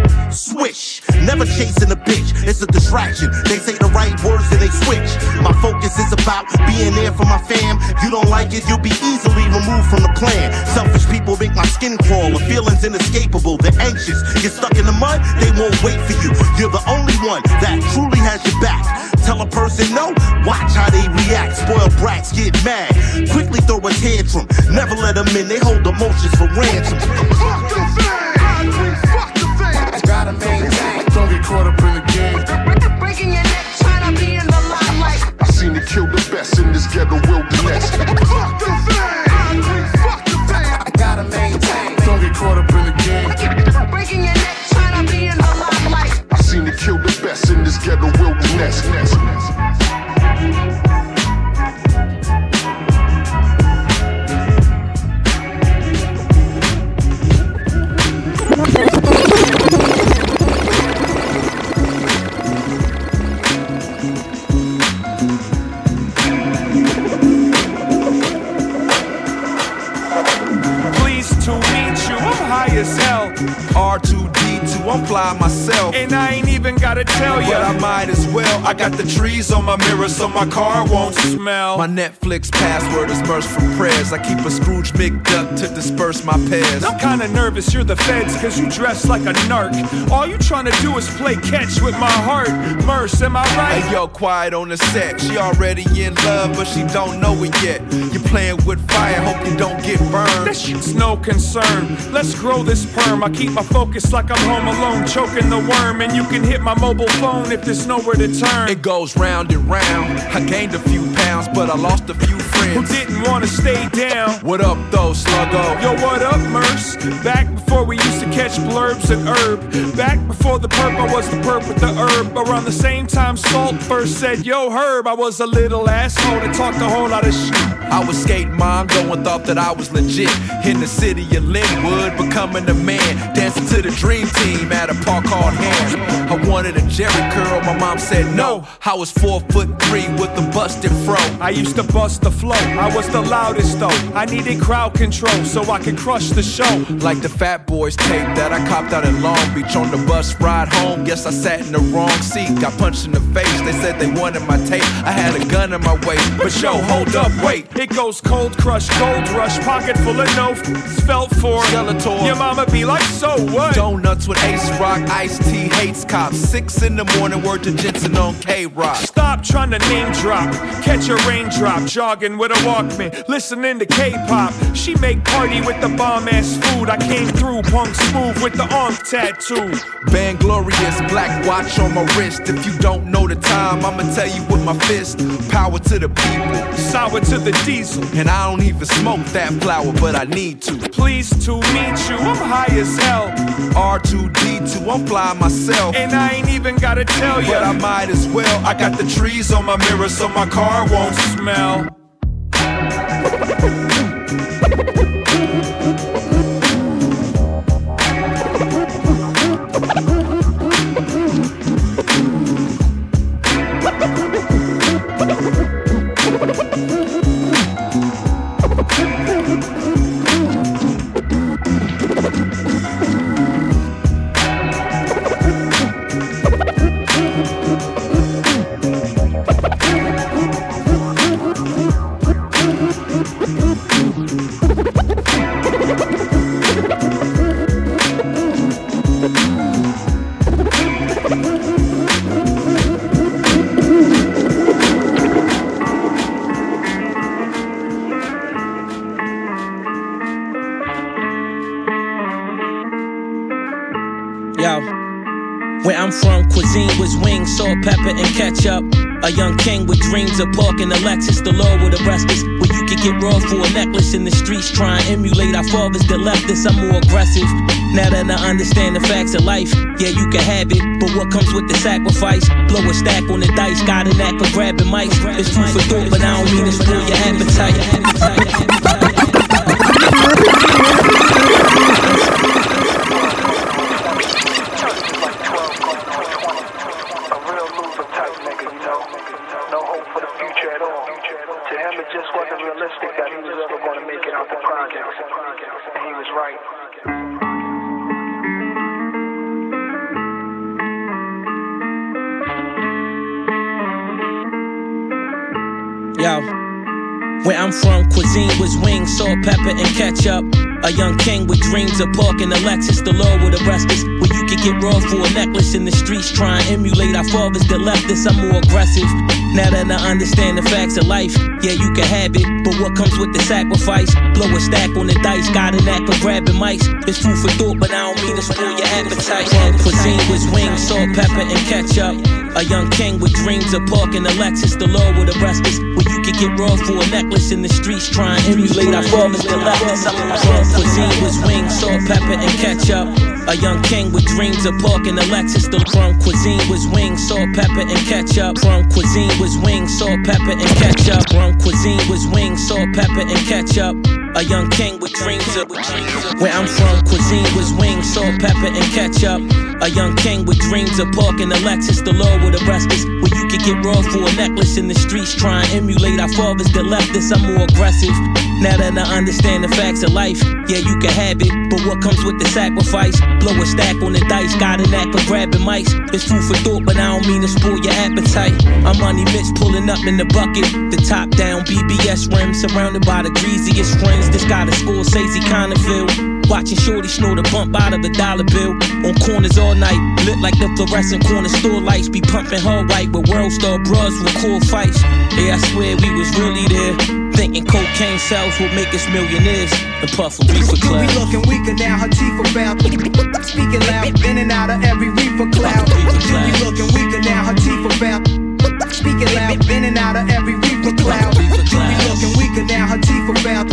Swish, never chasing a bitch, it's a distraction. They say the right words and they switch. My focus is about being there for my fam. You don't like it, you'll be easily removed from the plan. Selfish people make my skin crawl, the feeling's inescapable. They're anxious, get stuck in the mud, they won't wait for you. You're the only one that truly has your back. Tell a person no, watch how they react. Spoiled brats get mad, quickly throw a tantrum. Never let them in, they hold emotions for ransom. Fuck the fame. Fuck the fame. Gotta maintain. Don't the trees my mirror so my car won't smell. My Netflix password is merged from prayers. I keep a Scrooge McDuck to disperse my pairs. I'm kinda nervous you're the feds cause you dress like a narc. All you trying to do is play catch with my heart. Murs, am I right? Hey yo, quiet on the set. She already in love, but she don't know it yet. You're playing with fire, hope you don't get burned. That shit's no concern. Let's grow this perm. I keep my focus like I'm home alone, choking the worm. And you can hit my mobile phone if there's nowhere to turn. It goes round and round. I gained a few pounds, but I lost a few friends Who didn't wanna stay down? What up, though, sluggo? Yo, what up, Murs? Back before we used to catch blurbs and herb. Back before the perp, I was the perp with the herb. Around the same time, Salt first said, Yo, Herb, I was a little asshole that talked a whole lot of shit. I was skating Mongo and thought that I was legit. In the city of Lynwood, becoming a man. Dancing to the dream team at a park called Ham. I wanted a Jerry curl, my mom said no. I was four foot three with a busted fro. I used to bust the flow. I was the loudest though. I needed crowd control so I could crush the show. Like the Fat Boys tape that I copped out in Long Beach on the bus ride home. Guess I sat in the wrong seat, got punched in the face. They said they wanted my tape. I had a gun in my waist, but yo, hold up, wait. It goes cold crush, gold rush, pocket full of no f- felt for. Skeletor. Your mama be like, so what? Donuts with Ace Rock, Ice T hates cops. Six in the morning, word to Jensen on K Rock. Stop trying to name drop. Catch a raindrop, jogging with a Walkman, listening to K-pop. She make party with the bomb ass food. I came through punk smooth with the arm tattoo. Bang glorious, black watch on my wrist. If you don't know the time, I'ma tell you with my fist. Power to the people, sour to the diesel. And I don't even smoke that flower, but I need to. Pleased to meet you. I'm high as hell. R2D2, I'm fly myself. And I ain't even gotta tell you. But I might as well. I got the trees on my mirror so my car won't smell. With dreams of parking a Lexus, the law would arrest us. Where you could get raw for a necklace in the streets, try and emulate our fathers that left us. I'm more aggressive. Now that I understand the facts of life, yeah, you can have it, but what comes with the sacrifice? Blow a stack on the dice, got an knack for grabbing mics. It's food for thought, but I don't mean to spoil your appetite. For the future at all. To him, it just wasn't realistic that he was ever going to make it out the projects. And he was right. Yo. Where I'm from, cuisine was wings, salt, pepper, and ketchup. A young king with dreams of parking a Lexus, the law would arrest us. Where you could get raw for a necklace in the streets, try and emulate our fathers that left us. I'm more aggressive. Now that I understand the facts of life, yeah, you can have it, but what comes with the sacrifice? Blow a stack on the dice, got a knack for grabbing mics. It's food for thought, but I don't mean to spoil your appetite. Cuisine was wings, salt, pepper, and ketchup. A young king with dreams of parking a Lexus, the law would arrest us. Where could get raw for a necklace in the streets, try and emulate our fathers us. I'm from cuisine was wings, salt, pepper, and ketchup. A young king with dreams of parking a Lexus. The from cuisine was wings, salt, pepper, and ketchup. From cuisine was wings, salt, pepper, and ketchup. From cuisine was wings, salt, pepper, and ketchup. A young king with dreams of where I'm from. Cuisine was wings, salt, pepper, and ketchup. A young king with dreams of parking a Lexus. The law would arrest us. Where you could get raw for a necklace in the streets, try and emulate our fathers that left us. I'm more aggressive. Now that I understand the facts of life, yeah, you can have it, but what comes with the sacrifice? Blow a stack on the dice, got a knack for grabbing mics. It's food for thought, but I don't mean to spoil your appetite. I'm Money Mitch pulling up in the bucket, the top down BBS rim, surrounded by the greasiest friends. This got a kind of feel. Watching Shorty snort a bump out of a dollar bill. On corners all night, lit like the fluorescent corner store lights. Be pumping her white with world star bras record fights. Yeah, I swear we was really there. Thinking cocaine sales would make us millionaires. And puffin' reefer You cloud. be looking weaker now, her teeth are found. Speaking loud, in and out of every reefer cloud. You be looking weaker now, her teeth are found. Speaking loud, in and out of every reefer cloud. Be looking weaker now, her teeth are found.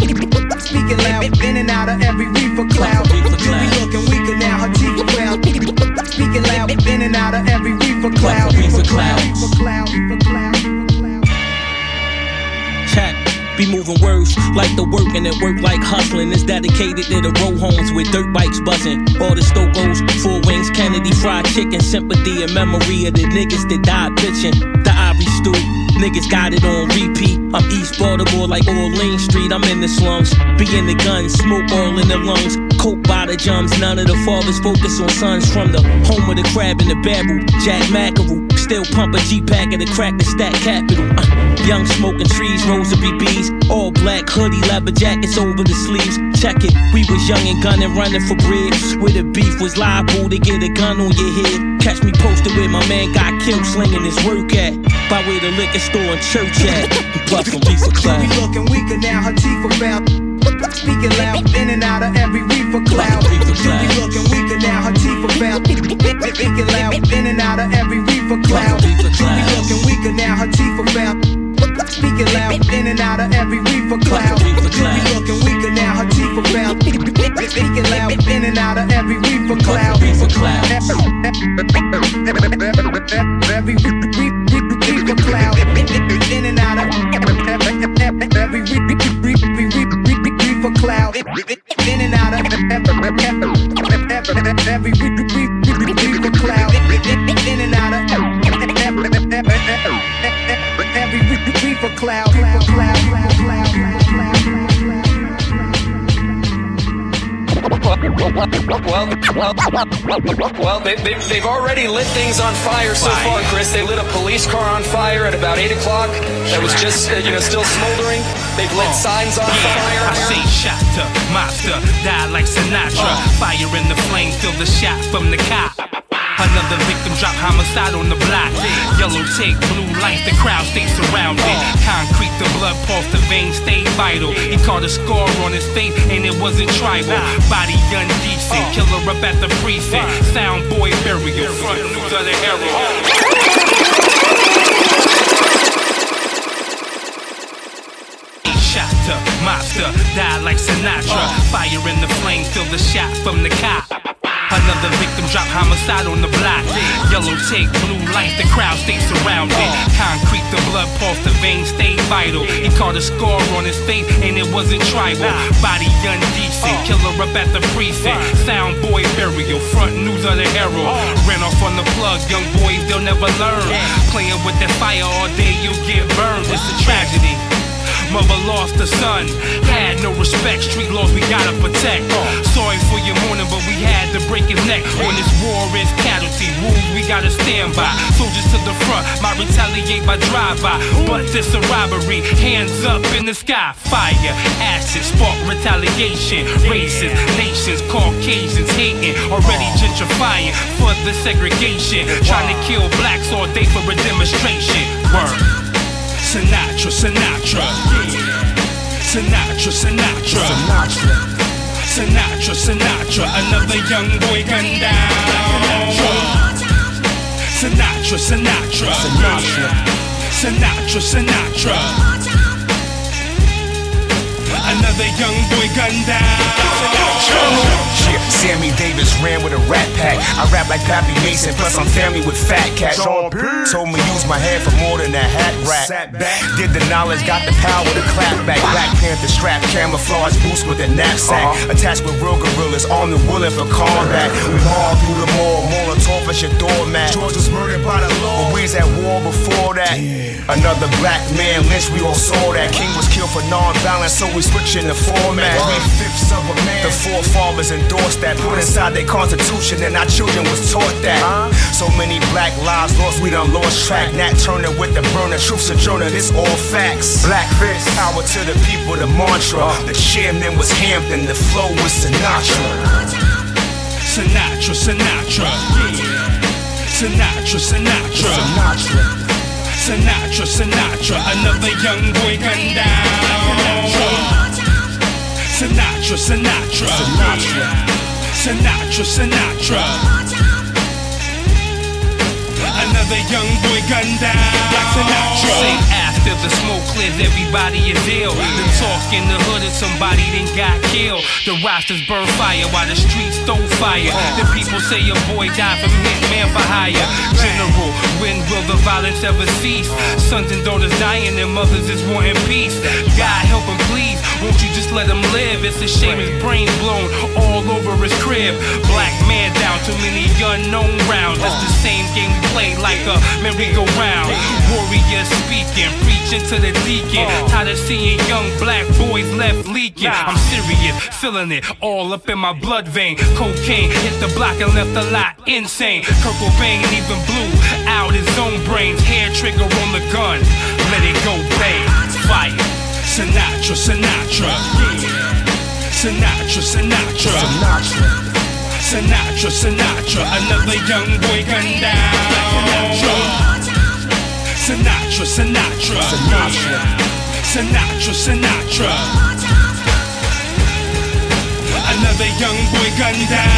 Speaking loud, in and out of every reefer cloud. Be looking weaker now, her teeth are found. Speaking loud, in and out of every reefer cloud. Reefer cloud, reefer cloud, reefer cloud. Check. Be moving words like the work and it work like hustling. It's dedicated to the row homes with dirt bikes buzzing. All the Stokos, four wings, Kennedy fried chicken, sympathy and memory of the niggas that died bitching. The Ivory Stew. Niggas got it on repeat. I'm East Baltimore like Orleans Street. I'm in the slums. Be in the guns, smoke all in the lungs. Coke by the jums. None of the fathers focus on sons from the home of the crab and the barrel. Jack Mackerel. Still pump a G pack and the crack the stack capital. Uh, young smoking trees, rows of BBs. All black hoodie, leather jackets over the sleeves. Check it, we was young and gunning, running for bread. Where the beef was liable to get a gun on your head. Catch me posted where my man got killed, slinging his work at. By where the liquor store and church at. Puffin' reefer You cloud. be looking weaker now, her teeth are found. Speaking loud, in and out of every reefer cloud. You be looking weaker now, her teeth are found. Speaking loud, in and out of every reefer cloud. You be looking weaker now, her teeth are found. Speaking loud, in and out of every reefer cloud. You be looking weaker now, her teeth are found. Speaking loud, in and out of every reefer cloud. Reefer cloud. Every reefer cloud. In and out of every reefer cloud. In and out of every reefer cloud. In and out of every reefer cloud. Well, well, well they, they, they've already lit things on fire so far, Chris. They lit a police car on fire at about 8 o'clock that was just, uh, you know, still smoldering. They've lit signs on fire. I shot to mobster, die like Sinatra. Fire in the flame, feel the shot from the cop. Another victim drop homicide on the block. Yellow tape, blue lights, the crowd stays surrounded. Concrete, the blood pulse, the veins stay vital. He caught a scar on his face, and it wasn't tribal. Body undecent, killer up at the precinct. Sound boy burial, front the mobster, died like Sinatra. Fire in the flame, feel the shot from the cop. Another victim drop homicide on the block. Yellow tape, blue lights, the crowd stays surrounded. Concrete, the blood pulse, the veins stay vital. He caught a scar on his face, and it wasn't tribal. Body undecent, killer up at the precinct. Sound boy burial, front news of the herald. Ran off on the plug, young boys, they'll never learn. Playing with that fire all day, you'll get burned. It's a tragedy. Mother lost a son, had no respect. Street laws we gotta protect. Sorry for your mourning, but we had to break his neck. On this war is casualty, rules we gotta stand by. Soldiers to the front, my retaliate by drive-by, but this a robbery. Hands up in the sky, fire, acid, spark retaliation. Races, nations, Caucasians hating, already gentrifying for the segregation. Trying to kill blacks all day for a demonstration. Word. Sinatra, Sinatra. Sinatra, Sinatra. Sinatra, Sinatra. Sinatra. Another young boy gunned down. Sinatra, Sinatra. Sinatra, Sinatra. Another young boy gunned down. Yeah, Sammy Davis ran with a rat pack. I rap like Pappy Mason, plus I'm family with Fat Cat. Sean P. Told me use my head for more than a hat rack. Sat back. Did the knowledge, got the power to clap back. Black Panther strap, camouflage boots with a knapsack. Uh-huh. Attached with real gorillas, armed and willing for combat. We haul through the mall, Molotov as your doormat. George was murdered by the law. But we was at war before that. Another black man lynched, we all saw that. King was killed for non-violence, so we switching the format. Three fifths of a man. The forefathers endorsed that, put inside their constitution, and our children was taught that. So many black lives lost, we done lost track. Nat Turner with the burner, truth sojourner, this all facts. Black fist, power to the people, the mantra. The chairman was Hampton, the flow was Sinatra. Sinatra, Sinatra. Sinatra, Sinatra. Sinatra, Sinatra. Another young boy gunned down. Sinatra, Sinatra. Sinatra, Sinatra. Another young boy gunned down. Say after the smoke clears, everybody is ill. The talk in the hood is somebody then got killed. The rosters burn fire while the streets stole fire. The people say your boy died from hitman for hire. General, when will the violence ever cease? Sons and daughters dying and mothers is wanting peace. God help him please, won't you just let him live? It's a shame his brain's blown all over his crib. Black man down, too many unknown rounds. It's the same game we play like a merry-go-round. Warriors speaking, preaching to the deacon. Oh. Tired of seeing young black boys left leaking. I'm serious, feeling it all up in my blood vein. Cocaine hit the block and left a lot insane. Kurt Cobain even blew out his own brains. Hair trigger on the gun, let it go bang. Fire. Sinatra, Sinatra. Sinatra, Sinatra. Sinatra, Sinatra. Sinatra, another young boy gunned down. Sinatra, Sinatra, Sinatra. Sinatra, Sinatra. Another young boy gunned down.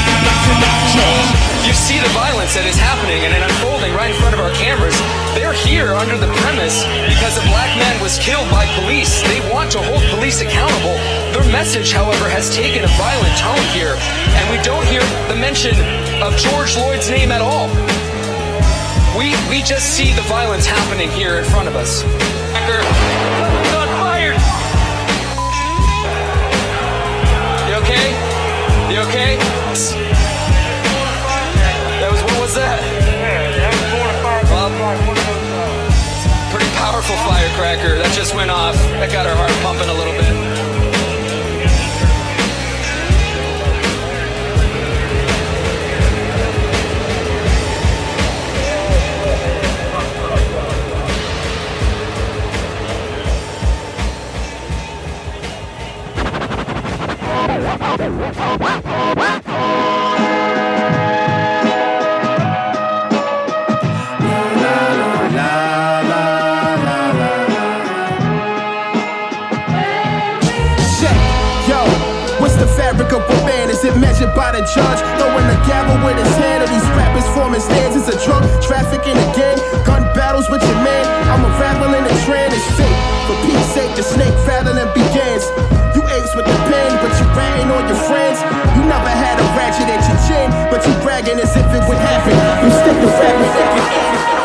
You see the violence that is happening and unfolding right in front of our cameras. They're here under the premise because a black man was killed by police. They want to hold police accountable. Their message, however, has taken a violent tone here, and we don't hear the mention of George Floyd's name at all. We we just see the violence happening here in front of us. Okay? That was what was that? Pretty powerful firecracker. That just went off. That got our heart pumping a little bit. measured by the judge. Throwing the gavel with his hand, or these rappers forming stands. It's a drunk trafficking again. Gun battles with your man. Your friends. You never had a ratchet at your chin, but you bragging as if it would happen. You stick at your end.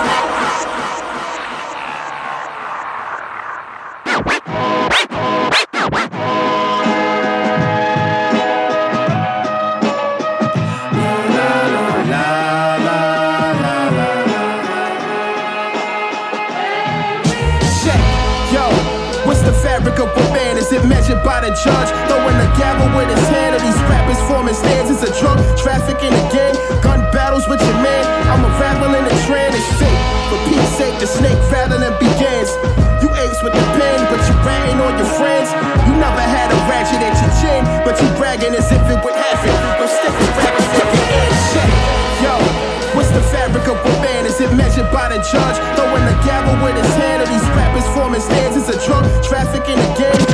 Measured by the judge? Throwing the gavel with his hand, or these rappers forming stands? Is a drug trafficking again? Gun battles with your man? I'm unraveling the trend. It's fake. For Pete's sake, the snake rattling begins. You aches with the pen, but you ratting on your friends. You never had a ratchet at your chin, but you bragging as if it would happen. Stick with rappers at your end. Check, yo. What's the fabric of a man? Is it measured by the judge? Throwing the gavel with his hand, or these rappers forming stands? Is a drug trafficking again?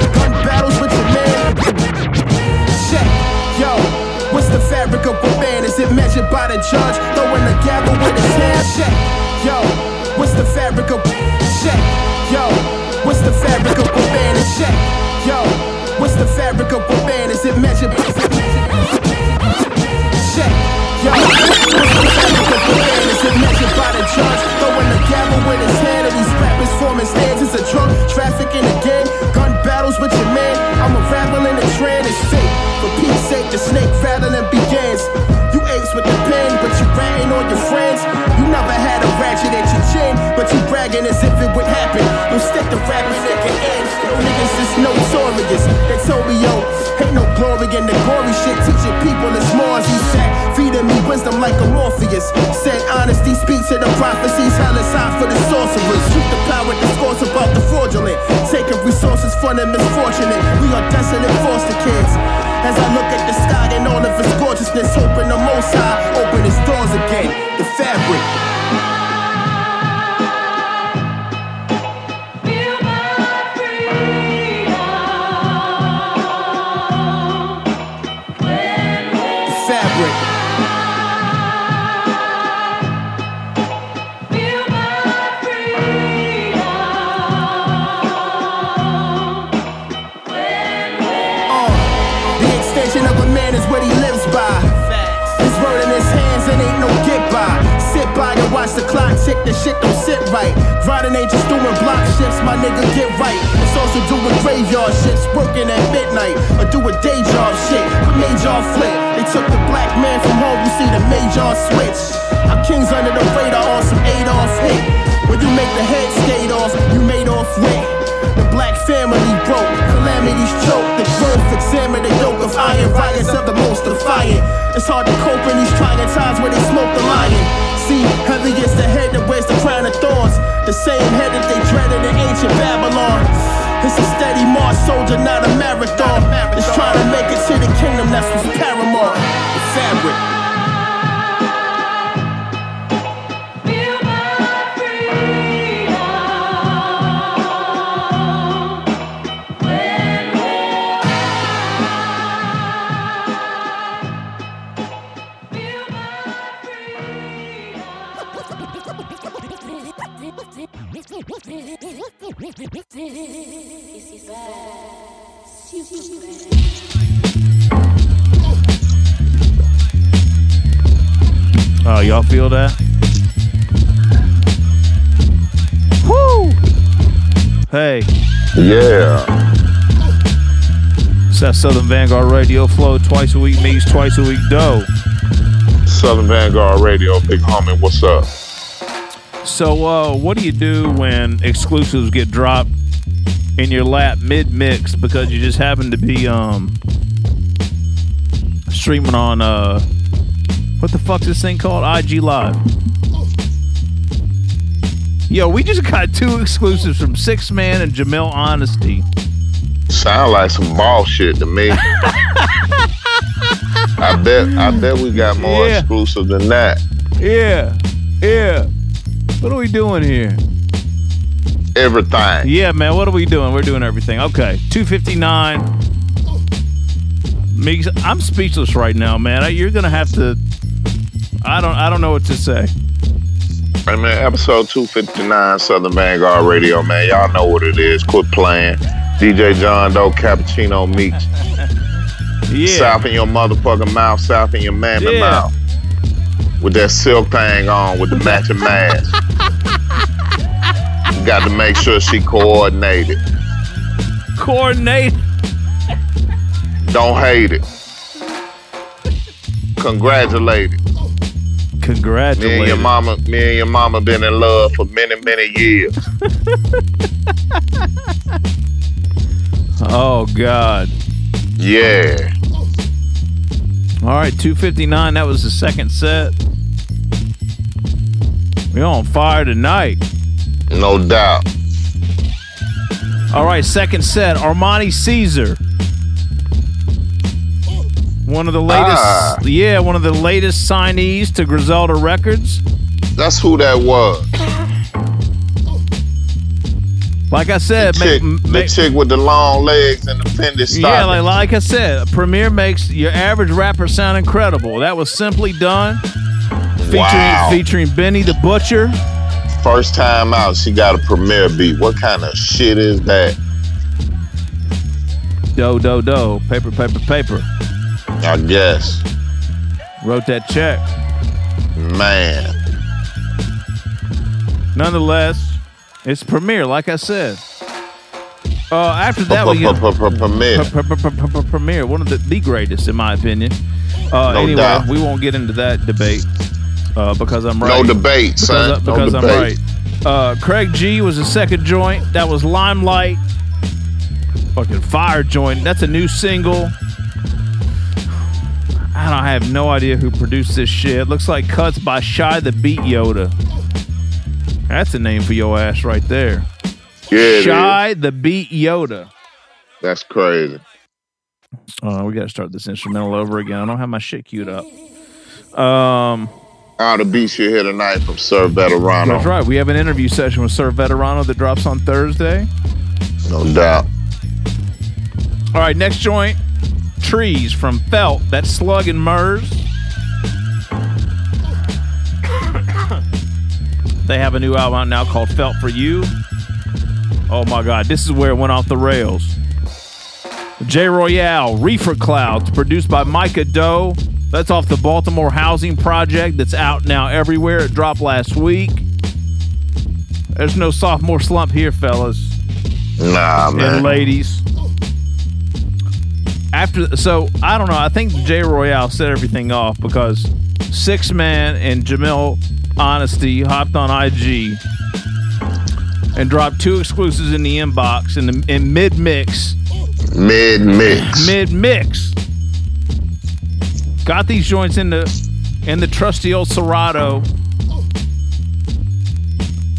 What's the fabric of a man? Is it measured by the judge? Throwing the gavel with his hand? Check, yo. What's the fabric of? Check, yo. What's the fabric of a man? Check, yo. What's the fabric of a man? Is it measured? Check, yo. What's the fabric of a man? Is it measured by the judge? Throwing the gavel with his hand, or these rappers forming stands? Is a drug trafficking again? Gun battles with your man? I'm unraveling the trend. It's fake. For Pete's sake, the snake your friends. You never had a bragging as if it would happen. Don't stick the rappers at your end. No niggas is notorious. They told me, yo, ain't no glory in the gory shit. Teaching people it's more as he said. Feeding me wisdom like a Morpheus. Said honesty speaks to the prophecies. Hell high for the sorcerers. Shoot the power, discourse about the fraudulent. Taking resources from the misfortunate. We are desolate foster kids. As I look at the sky and all of its gorgeousness, hoping the most high open its doors again. The fabric. Watch the clock tick, the shit don't sit right. Riding ain't just doing block shifts, my nigga get right. It's also doing graveyard shifts, working at midnight, or do a day job shit. What made y'all flip? They took the black man from home, you see the major switch. Our kings under the radar on some Adolf hit. When you make the head skate off, you made off with. The black family broke, calamities choke. The growth examine iron riots of the most defiant. It's hard to cope in these trying times where they smoke the lion. See, heavy is the head that wears the crown of thorns. The same head that they dreaded in ancient Babylon. It's a steady march, soldier, not a marathon. It's trying to make it to the kingdom that's what's paramount. The fabric. Feel that? Woo! Hey. Yeah. It's that Southern Vanguard Radio flow twice a week meets twice a week dough. Southern Vanguard Radio, big homie, what's up? So, uh, what do you do when exclusives get dropped in your lap mid mix because you just happen to be um streaming on uh what the fuck's this thing called? IG Live. Yo, we just got two exclusives from Six Man and Jamil Honesty. Sound like some ball shit to me. I bet I bet we got more Yeah. exclusive than that. Yeah, yeah. What are we doing here? Everything. Yeah, man. What are we doing? We're doing everything. Okay, two fifty nine. Meeks, I'm speechless right now, man. You're gonna have to. I don't. I don't know what to say. Hey man, episode 259 Southern Vanguard Radio, man. Y'all know what it is. Quit playing. DJ John Doe, Cappuccino Meeks. Yeah. South in your motherfucking mouth, south in your mammy Yeah. mouth. With that silk thing on with the matching mask. You Got to make sure she coordinated. Coordinate. Don't hate it. Congratulate it. Congratulate. Me and your mama, me and your mama been in love for many, many years. Oh God. Yeah. All right, 259. That was the second set. We on fire tonight. No doubt. All right, second set. Armani Caesar. One of the latest, Ah. yeah, one of the latest signees to Griselda Records. That's who that was. Like I said, the, make, chick, the chick with the long legs and the Fendi stocking. yeah, like, like I said, Premier makes your average rapper sound incredible. That was simply done, featuring Wow. featuring Benny the Butcher. First time out, she got a Premier beat. What kind of shit is that? Do do do, paper paper paper. I guess. Wrote that check. Man. Nonetheless, it's Premier, like I said. Uh, after that, we get Premier. P- p- p- p- Premier, one of the, the greatest, in my opinion. Uh, No anyway, doubt. we won't get into that debate uh, because I'm right. No debate, because, son. I- No because I'm debate. right. Uh, Craig G was the second joint. That was Limelight. Fucking fire joint. That's a new single. I don't I have no idea who produced this shit. Looks like cuts by Shy the Beat Yoda. That's a name for your ass right there. Yeah, Shy the Beat Yoda. That's crazy. Uh, we got to start this instrumental over again. I don't have my shit queued up. Um, All the beats you hear tonight from Sir Veterano. that's right. We have an interview session with Sir Veterano that drops on Thursday. No doubt. All right, next joint, Trees from Felt. That's Slug and Murs. they have a new album out now called Felt for You. Oh my God, this is where it went off the rails. Jay Royale, Reefer Clouds, produced by Micah Doe. That's off the Baltimore Housing Project that's out now everywhere. It dropped last week. There's no sophomore slump here, fellas Nah, man. and ladies. After so I don't know. I think Jay Royale set everything off because Six Man and Jamil Honesty hopped on IG and dropped two exclusives in the inbox in the in mid mix. Mid mix. Mid mix. Got these joints in the in the trusty old Serato.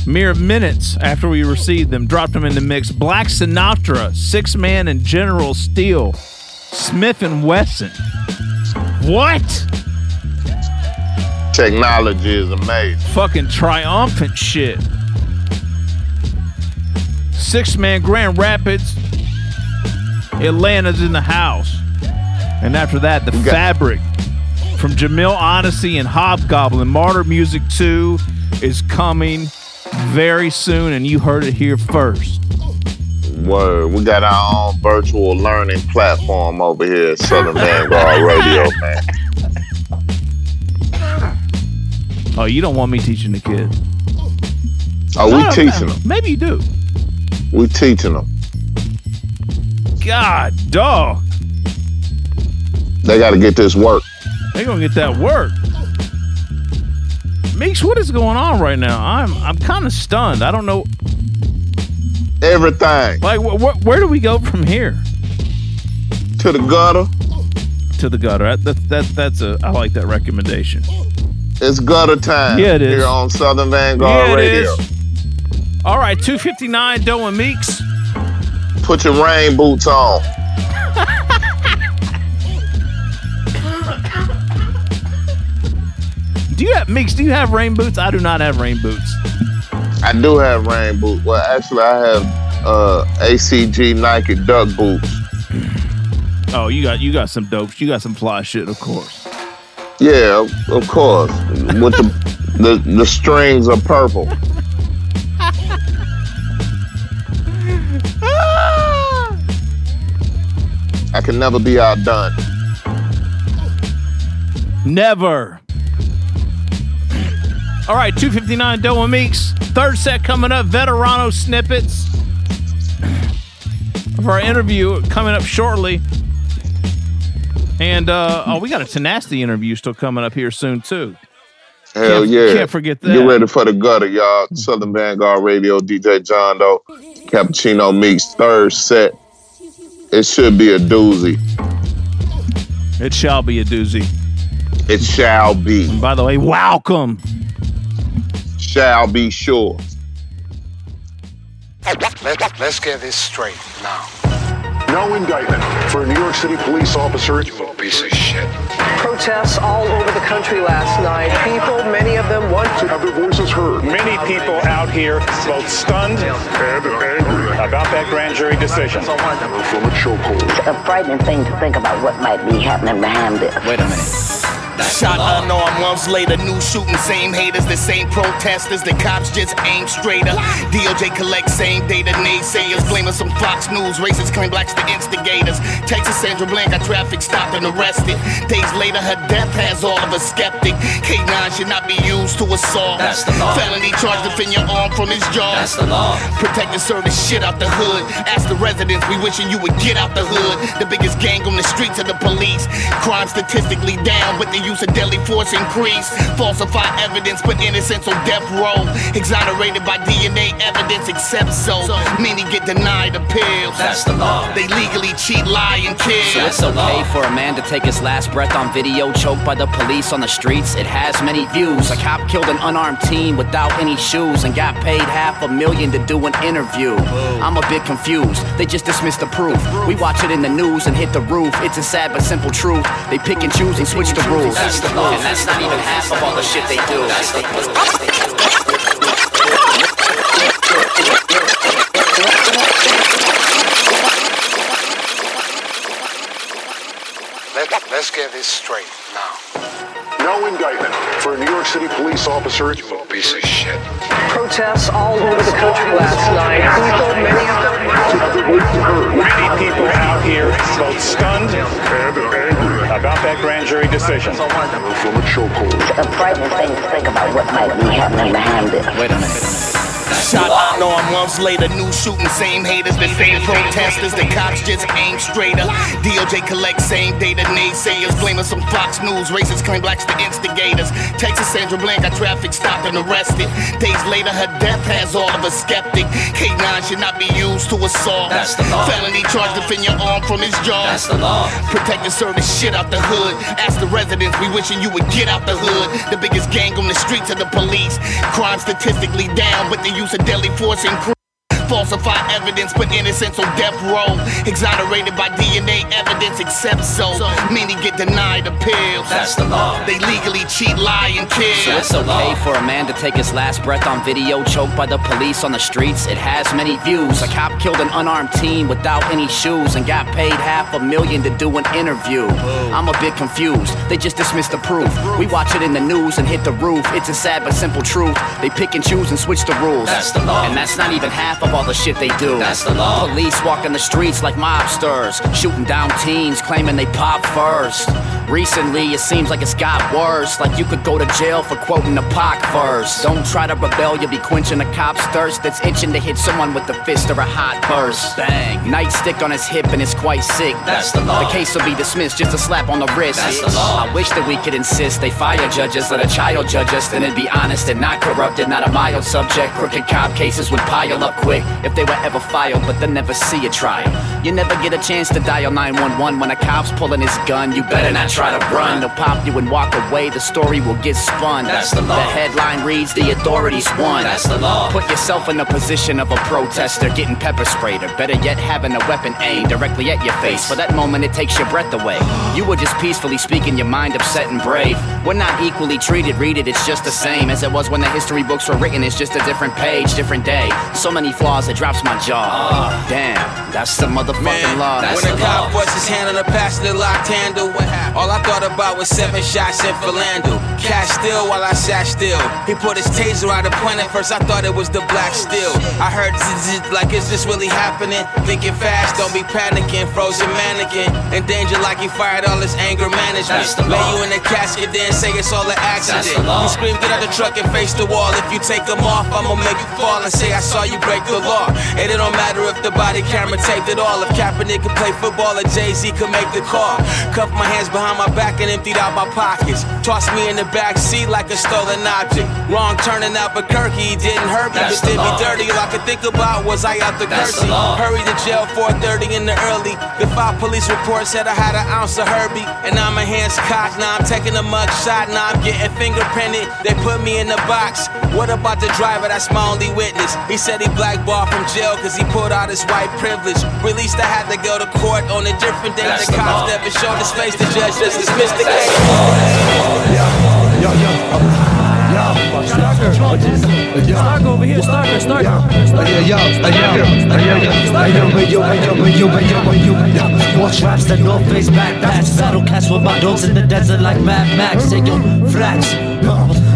Mere minutes after we received them, dropped them in the mix. Black Sinatra, Six Man and General Steele, Smif-N-Wessun. What? Technology is amazing. Fucking triumphant shit. Six Man Grand Rapids, Atlanta's in the house. And after that, the fabric from Jamil Honesty and Hobgoblin. Martyr Music 2 is coming very soon, and you heard it here first. Word. We got our own virtual learning platform over here at Southern Vanguard Radio, man. Oh, you don't want me teaching the kids? Oh, we teaching them. Maybe you do. We teaching them. God, dog. They got to get this work. They gonna get that work. Meeks, what is going on right now? I'm I'm kind of stunned. I don't know. Everything. Like, wh- wh- where do we go from here? To the gutter. To the gutter. That, that, that that's a. I like that recommendation. It's gutter time. Yeah, it is. Here on Southern Vanguard Yeah, it Radio. is. All right, 259 Doe and Meeks. Put your rain boots on. Do you have Meeks? Do you have rain boots? I do not have rain boots. I do have rain boots. Well, actually, I have uh, ACG Nike duck boots. Oh, you got you got some dope. You got some fly shit, of course. Yeah, of, of course. With the, the the strings are purple. I can never be outdone. Never. All right, 259 Doe and Meeks. Third set coming up. Veterano snippets of our interview coming up shortly. And uh, oh, we got a tenacity interview still coming up here soon too. Hell Can't- yeah. can't forget that. Get ready for the gutter, y'all. Southern Vanguard Radio, DJ John Doe, Cappuccino Meeks, third set. It should be a doozy. It shall be a doozy. It shall be. And by the way, welcome. Shall be sure. Let, let's get this straight now. No indictment for a New York City police officer. You a piece of shit. Protests all over the country last night. People, many of them want to have their voices heard. Many people out here both stunned and angry about that grand jury decision. From a chokehold. It's a frightening thing to think about what might be happening behind this. Wait a minute. Shot unarmed months later, new shooting, same haters, the same protesters, the cops just aim straighter. DOJ collect same data, naysayers blaming some Fox News, racists claim blacks the instigators. Texas Sandra Bland got traffic stopped and arrested. Days later, her death has all of us skeptic. K9 should not be used to assault. That's the law. Felony charge defend your arm from his jaw. That's the law. Protect and serve the shit out the hood. Ask the residents, we wishing you would get out the hood. The biggest gang on the streets of the police. Crime statistically down, but the use of deadly force increase. Falsify evidence, put innocence on death row. Exonerated by DNA evidence, except so. Many get denied appeals. That's the law. They legally cheat, lie, and kill. So it's okay for a man to take his last breath on video, choked by the police on the streets. It has many views. A cop killed an unarmed teen without any shoes and got paid half a million to do an interview. I'm a bit confused. They just dismissed the proof. We watch it in the news and hit the roof. It's a sad but simple truth. They pick and choose and switch the rules. That's the law. And that's not even half of all the shit they do. That's the Let, let's get this straight now. No indictment for a New York City police officer. You a piece of shit. protests all over the country last night. People, many of them Have heard. Many people out here both stunned and angry about that grand jury decision. From a chokehold. It's a frightening thing to think about what might be happening behind this. Wait a minute. Shot unarmed months later, new shooting, same haters, the same protesters, the cops just aim straighter. DOJ collect same data, naysayers blaming some Fox News, racists claim blacks the instigators. Texas Sandra Bland got traffic stopped and arrested. Days later, her death has all of us skeptic. K9 should not be used to assault. That's the law. Felony charge defend your arm from his jaw. That's the law. Protect and serve the shit out the hood. Ask the residents, we wishing you would get out the hood. The biggest gang on the streets of the police. Crime statistically down, but the use of deadly force increase. Falsify evidence, put innocence on death row. Exonerated by DNA evidence, except so. Many get denied appeals. That's the law. They legally cheat, lie, and kill. So it's okay for a man to take his last breath on video, choked by the police on the streets. It has many views. A cop killed an unarmed teen without any shoes and got paid half a million to do an interview. I'm a bit confused. They just dismissed the proof. We watch it in the news and hit the roof. It's a sad but simple truth. They pick and choose and switch the rules. That's the law. And that's not even half of all the shit they do. That's the law. Police walking the streets like mobsters, shooting down teens, claiming they pop first. Recently, it seems like it's got worse. Like you could go to jail for quoting the Pac verse. Don't try to rebel, you'll be quenching a cop's thirst that's itching to hit someone with a fist or a hot burst. Bang. Nightstick on his hip and it's quite sick. That's the law. The case will be dismissed, just a slap on the wrist. That's the law. I wish that we could insist they fire judges, let a child judge us, then it'd be honest and not corrupted, not a mild subject. Crooked cop cases would pile up quick if they were ever filed, but they'll never see a trial. You never get a chance to dial 911 when a cop's pulling his gun. You better not try to run. They'll pop you and walk away, the story will get spun. That's the law. The headline reads, the authorities won. That's the law. Put yourself in the position of a protester, getting pepper sprayed, or better yet, having a weapon aimed directly at your face. For that moment, it takes your breath away. You were just peacefully speaking your mind, upset and brave. We're not equally treated, read it, it's just the same as it was when the history books were written. It's just a different page, different day. So many flaws, it drops my jaw. Ah. Damn, that's the motherfucking law. When the cop was his hand on the passenger locked handle, all I thought about was seven shots in Philando. Cash still while I sat still. He put his taser out of point. At first. I thought it was the black steel. I heard zzz, like, is this really happening? Thinking fast, don't be panicking. Frozen mannequin. In danger like he fired all his anger management. Lay you in a casket, then say it's all an accident. That's the law. He screamed, get out the truck and face the wall. If you take them off, I'ma make you fall and say I saw you break the law. And it don't matter if the body camera taped it all. If Kaepernick could play football or Jay Z could make the call. Cuff my hands behind my back and emptied out my pockets. Tossed me in the back seat like a stolen object. Wrong turn in Albuquerque, he didn't hurt me, That's but did me dirty. All I could think about was I out the That's curtsy. Hurry to jail 4:30 in the early. The five police report said I had an ounce of Herbie, and now my hands cocked. Now I'm taking a mug shot. Now I'm getting fingerprinted. They put me in the box. What about the driver? That's my only witness. He said he blackballed from jail because he pulled out his white privilege. Released, I had to go to court on a different day. The cops never showed his face. The judge just dismissed the case. Yo, yo, yo, Stark over here, Stark, Stark. Yo, yo, yo, yo, yo, yo, More traps than North Face backpacks. Battle cats with my dogs in the desert like Mad Max. Say yo, flax.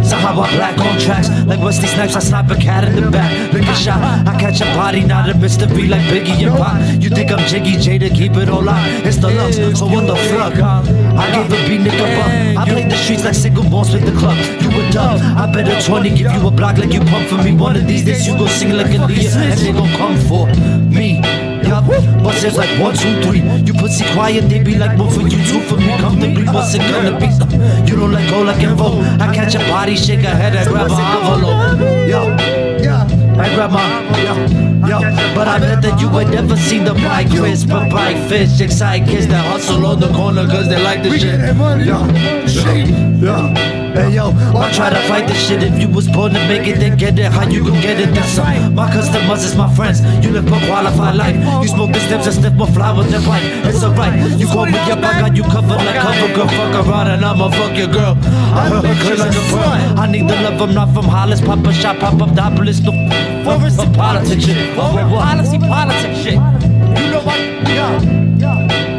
Sahaba black on tracks like Wesley Snipes. I slap a cat in the back. Lick a shot. I catch a body, not a mystery like Biggie and Pac. You think I'm Jiggy J to keep it all locked? It's the lungs, so what the fuck? I gave a beat nigga buck. I played the streets like single boss with the club. You a dub. I bet a 20 give you a block like you pump for me. One of these days you gon' sing like a Leah and they gon' come for me. Yup, but it's like one, two, three. You pussy quiet, they be like one for you, two for me. Comfortably, what's it gonna be? Uh, you don't let go like a vote. I catch a body, shake a head, I grab an envelope. Yo, I grab my, yo, yo. But I bet that you ain't never seen the bright crisp, but bright fish, excited kids that hustle on the corner cause they like the shit. Yo, yo. Hey yo, why try to fight this shit if you was born to make it, then get it. How you gon' get it? That's all. My customers is my friends. You live a qualified life. You smoke the stems and sniff more flowers than white. It's alright. You call me up, I got you covered like a cover girl. Fuck around and I'ma fuck your girl. I heard her clear like a pearl. I need the love, I'm not from Hollis. Pop a shot, pop up Dopolis. No, for some politics shit. Policy, politics shit. You know what? Yeah, yeah.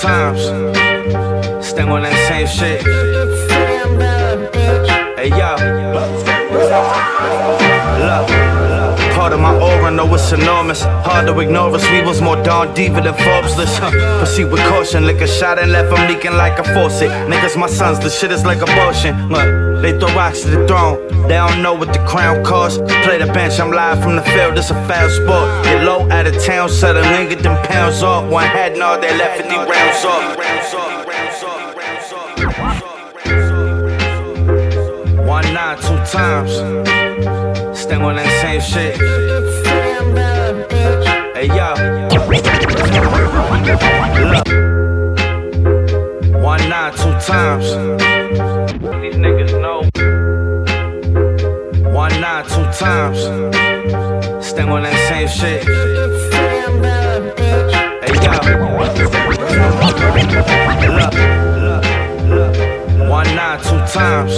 Times. Staying on that same shit. Hey yo. Look. Part of my aura, know it's enormous. Hard to ignore us. We was more Don Diva than Forbes list. Huh. Proceed with caution. Lick a shot and left them leaking like a faucet. Niggas, my sons, the shit is like abortion. Look, they throw rocks to the throne. They don't know what the crown costs. Play the bench, I'm live from the field. It's a foul sport. Get low out of town, settle in, get them pounds off. One had no, they left 50 rounds off. One night, two times. Staying on that same shit. Hey yo. Look. One night, two times. These niggas know. One night, two times. Staying on that same shit. Hey yo. Look. One night, two times.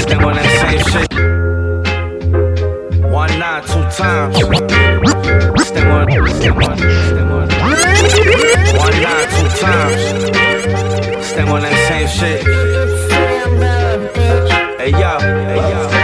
Staying on that same shit. Two times. Stay on, stay on. One night, two times. Stay on that same shit. Hey yo, hey yo.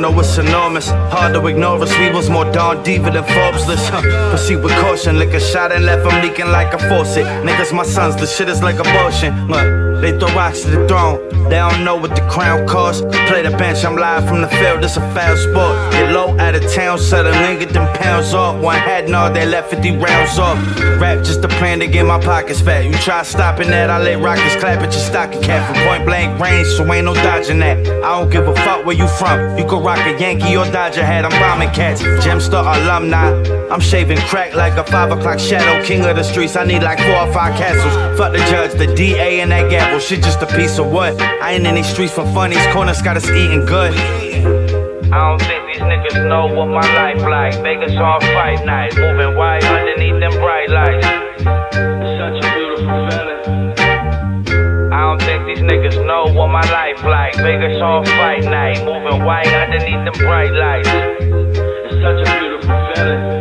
Know it's enormous. Hard to ignore us, we was more Don Diva than Forbes list. Huh. Proceed with caution, lick a shot and left them leaking like a faucet. Niggas, my sons, the shit is like abortion. Look, they throw rocks to the throne. They don't know what the crown costs. Play the bench, I'm live from the field, it's a foul sport. Get low out of town, suddenly get them pounds off. One had no, they left 50 rounds off. Rap just a plan to get my pockets fat. You try stopping that, I let rockets clap at your stocking cap from point blank range, so ain't no dodging that. I don't give a fuck where you from. You could rock a Yankee or Dodger hat, I'm bombing cats. Gemstar alumni. I'm shaving crack like a 5 o'clock shadow. King of the streets, I need like 4 or 5 castles. Fuck the judge, the DA, and that gavel. Shit just a piece of what? I ain't in these streets for fun, these corners got us eating good. I don't think these niggas know what my life like. Vegas on fight night, moving white underneath them bright lights. Such a beautiful feeling. I don't think these niggas know what my life like. Vegas on fight night, moving white underneath them bright lights. It's such a beautiful feeling.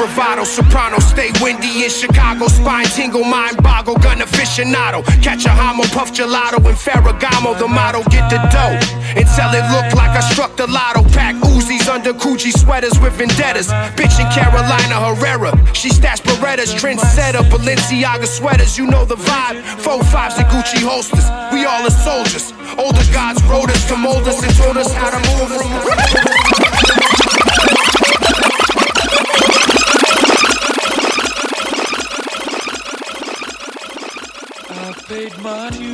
Bravado, soprano, stay windy in Chicago, spine tingle, mind boggle, gun aficionado. Catch a homo, puff gelato in Ferragamo, the motto, get the dough. Until it look like I struck the lotto. Pack Uzis under Gucci sweaters with vendettas. Bitch in Carolina Herrera, she stashed Berettas, trendsetter, Balenciaga sweaters, you know the vibe. Four fives and Gucci holsters, we all are soldiers. Older gods wrote us to mold us and told us how to move from. I've paid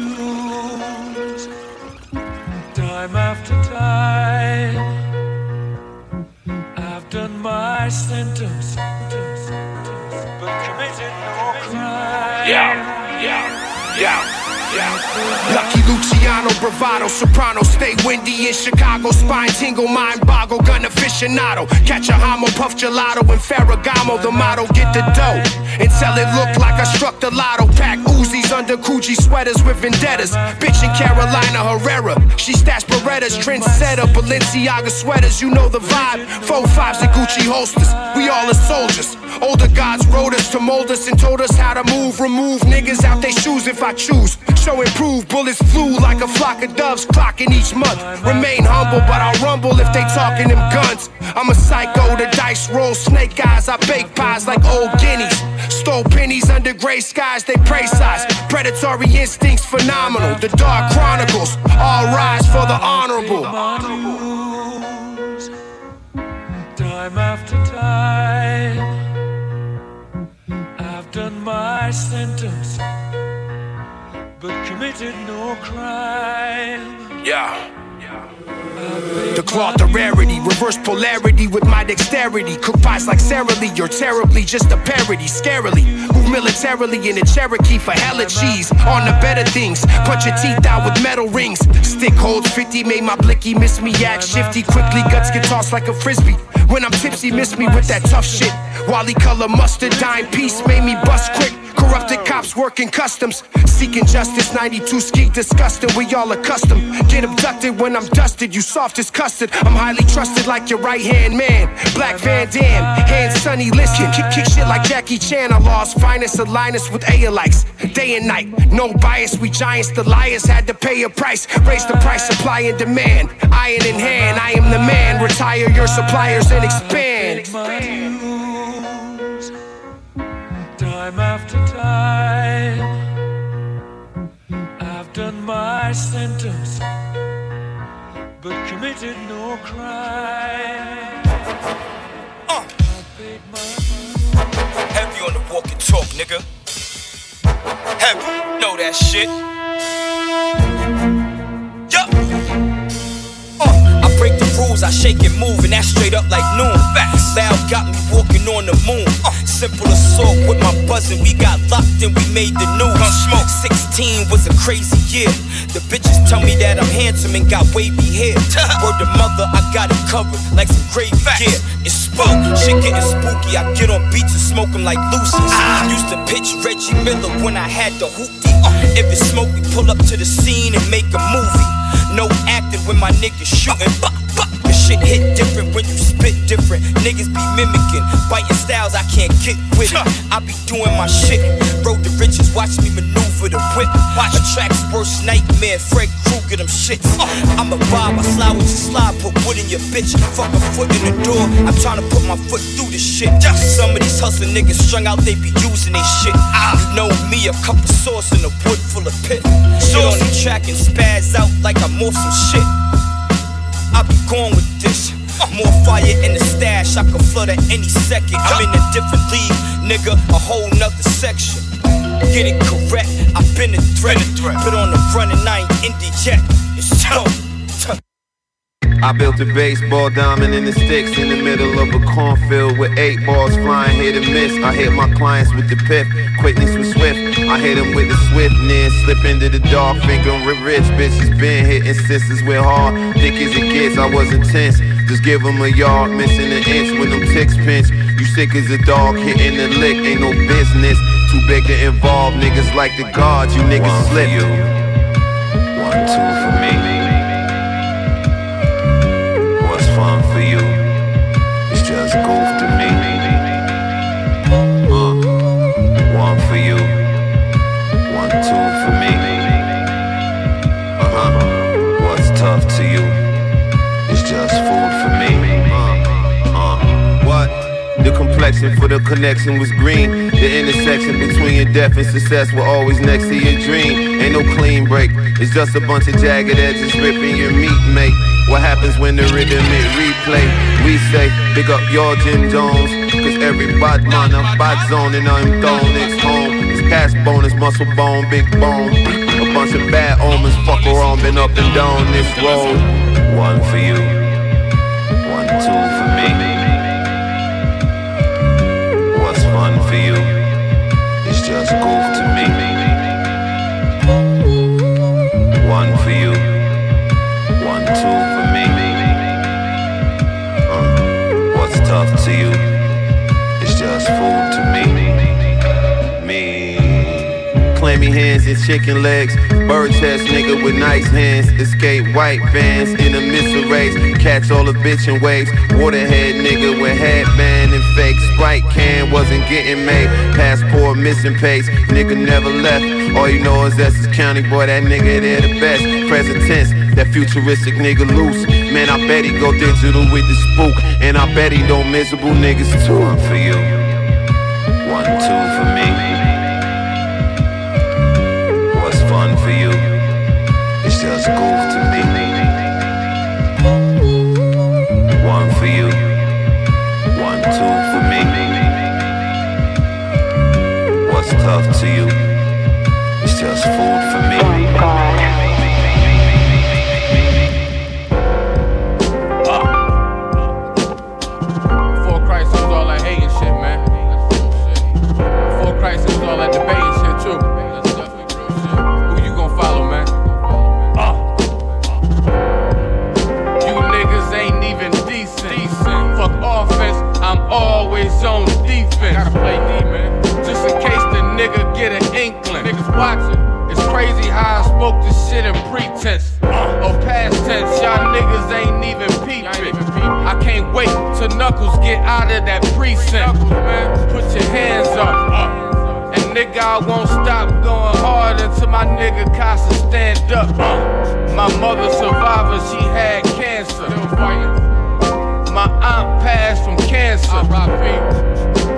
bravado, soprano, stay windy in Chicago, spine tingle, mind boggle, gun aficionado. Catch a homo, puff gelato in Ferragamo, the motto, get the dough. Until it look like I struck the lotto. Pack Uzis under Gucci sweaters with vendettas. Bitch in Carolina Herrera, she stashed Berettas, trendsetter, Balenciaga sweaters, you know the vibe. Four fives and Gucci holsters, we all are soldiers. Older gods wrote us to mold us and told us how to move. Remove niggas out their shoes if I choose. Show improve, bullets flew like a flock of doves, clocking each month. Remain humble, but I'll rumble if they talking them guns. I'm a psycho, the dice roll, snake eyes. I bake pies like old guineas. Stole pennies under gray skies, they pray size. Predatory instincts phenomenal. The Dark Chronicles, all rise for the honorable. Time after time, my sentence, but committed no crime. Yeah. The cloth of rarity, reverse polarity with my dexterity. Cook pies like Sara Lee, you're terribly just a parody. Scarily, move militarily in a Cherokee for hella cheese. On the better things, punch your teeth out with metal rings. Stick holds 50, made my blicky miss me, act shifty. Quickly, guts get tossed like a frisbee. When I'm tipsy, miss me with that tough shit. Wally color mustard, dime piece made me bust quick. Corrupted cops working customs, seeking justice. 92 ski disgusting, we all accustomed. Get abducted when I'm dusted, you soft as custard. I'm highly trusted like your right hand man. Black Van Damme, hands sunny listen. Kick, kick shit like Jackie Chan. I lost finest alliance with A-likes. Day and night, no bias, we giants. The liars had to pay a price. Raise the price, supply and demand. Iron in hand, I am the man. Retire your suppliers and expand. Time after I've done my sentence, but committed no crime. Heavy on the walk and talk, nigga. Heavy, know that shit. Yup. Uh, I rules, I shake and move, and that's straight up like noon. Facts. Loud got me walking on the moon. Uh, simple assault with my buzzing. We got locked and we made the news. Smoke 16 was a crazy year. The bitches tell me that I'm handsome and got wavy hair. Word to mother, I got it covered like some gravy gear. It's spook, shit getting spooky. I get on beats and smoke them like Lucy's. Used to pitch Reggie Miller when I had the hoopty. Uh, if it's smoke, we pull up to the scene and make a movie. No acting when my niggas shooting. The shit hit different when you spit different. Niggas be mimicking, biting styles I can't get with it. I be doing my shit. Road to riches, watch me maneuver the whip. Watch track's worst nightmare. Fred Krueger them shits. I'm a vibe, I slide with your slide, put wood in your bitch. Fuck a foot in the door. I'm trying to put my foot through this shit. Some of these hustling niggas strung out, they be using they shit. Ah. You know me, a cup of sauce and a wood full of pit. Get on the track and spaz out like I'm off some shit. I be going with this. More fire in the stash, I can flood at any second. I'm in a different league, nigga, a whole nother section. Get it correct, I've been a threat. Put on the front and I ain't indie yet. It's tough. I built a baseball diamond in the sticks in the middle of a cornfield with eight balls flying hit and miss. I hit my clients with the pip, quickness was swift. I hit them with the swiftness, slip into the dark, finger rich bitches been hitting sisters with hard. Thick as it gets, I was intense. Just give them a yard, missing an inch when them ticks pinch. You sick as a dog, hitting the lick, ain't no business. Too big to involve niggas like the guards, you niggas One for slip. you. One, two for me. The complexion for the connection was green. The intersection between your death and success were always next to your dream. Ain't no clean break. It's just a bunch of jagged edges ripping your meat, mate. What happens when the rhythm it replay? We say, big up your Jim Jones. Cause every bad man a bad zone and I'm thrown it's home. It's past bonus, muscle bone, big bone. A bunch of bad omens, fuck around, been up and down this road. One for you. One, two for me. Fun for you? It's just goof Clammy hands and chicken legs. Bird chest nigga with nice hands. Escape white vans in a missile race. Catch all the bitchin' waves. Waterhead nigga with headband and fake Sprite can. Wasn't getting made. Passport missing pace. Nigga never left. All you know is Essex County boy. That nigga there the best. Present tense. That futuristic nigga loose. Man, I bet he go digital with the spook. And I bet he know miserable niggas too. One for you. One, two till Knuckles get out of that precinct. Put your hands up. And nigga, I won't stop going hard until my nigga Casa stand up. My mother survivor, she had cancer. My aunt passed from cancer.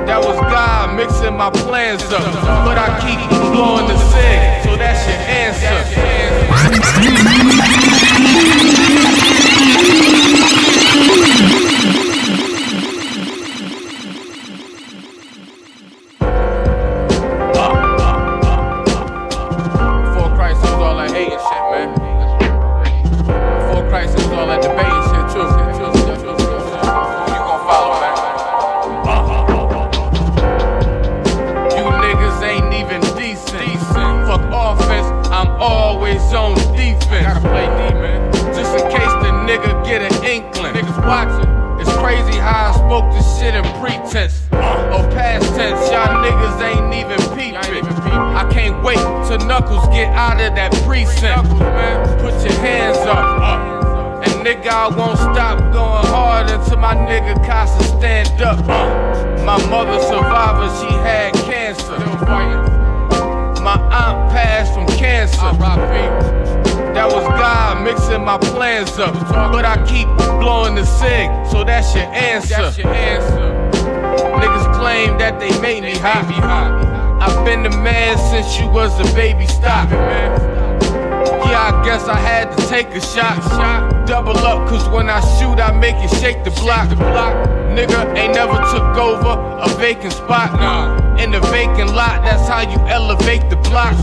That was God mixing my plans up. But I keep blowing the cig, so that's your answer. Knuckles get out of that precinct. Put your hands up. And nigga, I won't stop going hard until my nigga Casa stand up. My mother survivor, she had cancer. My aunt passed from cancer. That was God mixing my plans up. But I keep blowing the cig, so that's your answer. Niggas claim that they made me hot. I've been the man since you was a baby. Stop it, man. Yeah, I guess I had to take a shot. shot. Double up, cause when I shoot, I make it shake the block. Nigga ain't never took over a vacant spot. Nah. In the vacant lot, that's how you elevate the block.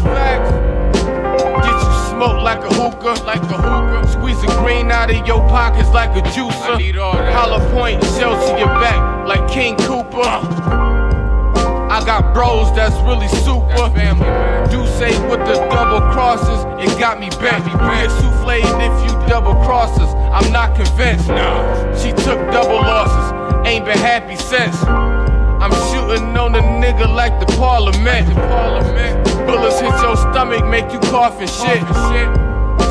Get you smoked like a hookah, like a hookah. Squeeze the green out of your pockets like a juicer. Hollow point shell to your back like King Cooper. I got bros that's really super. Do say with the double crosses, it got me bent. You get souffled if you double crosses. I'm not convinced. Nah. She took double losses, ain't been happy since. I'm shooting on the nigga like the parliament. Bullets hit your stomach, make you cough and shit.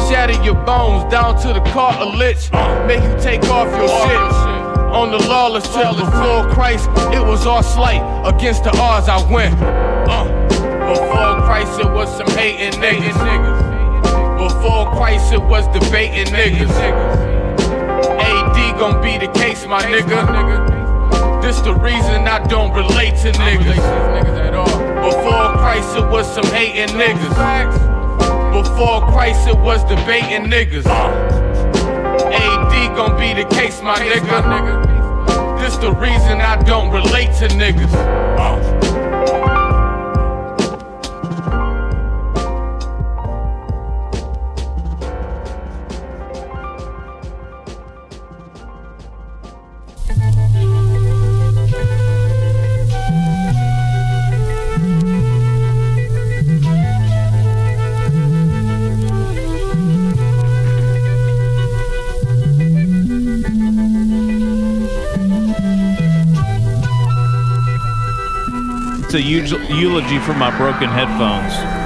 Shatter your bones down to the cartilage, make you take off your shit on the lawless till before Christ, it was all slight. Against the odds, I went. Uh, before Christ, it was some hating niggas. Before Christ, it was debating niggas. AD gon' be the case, my nigga. This the reason I don't relate to niggas. Before Christ, it was some hating niggas. Before Christ, it was debating niggas. AD gon' be the case, my nigga. This the reason I don't relate to niggas. A eulogy for my broken headphones.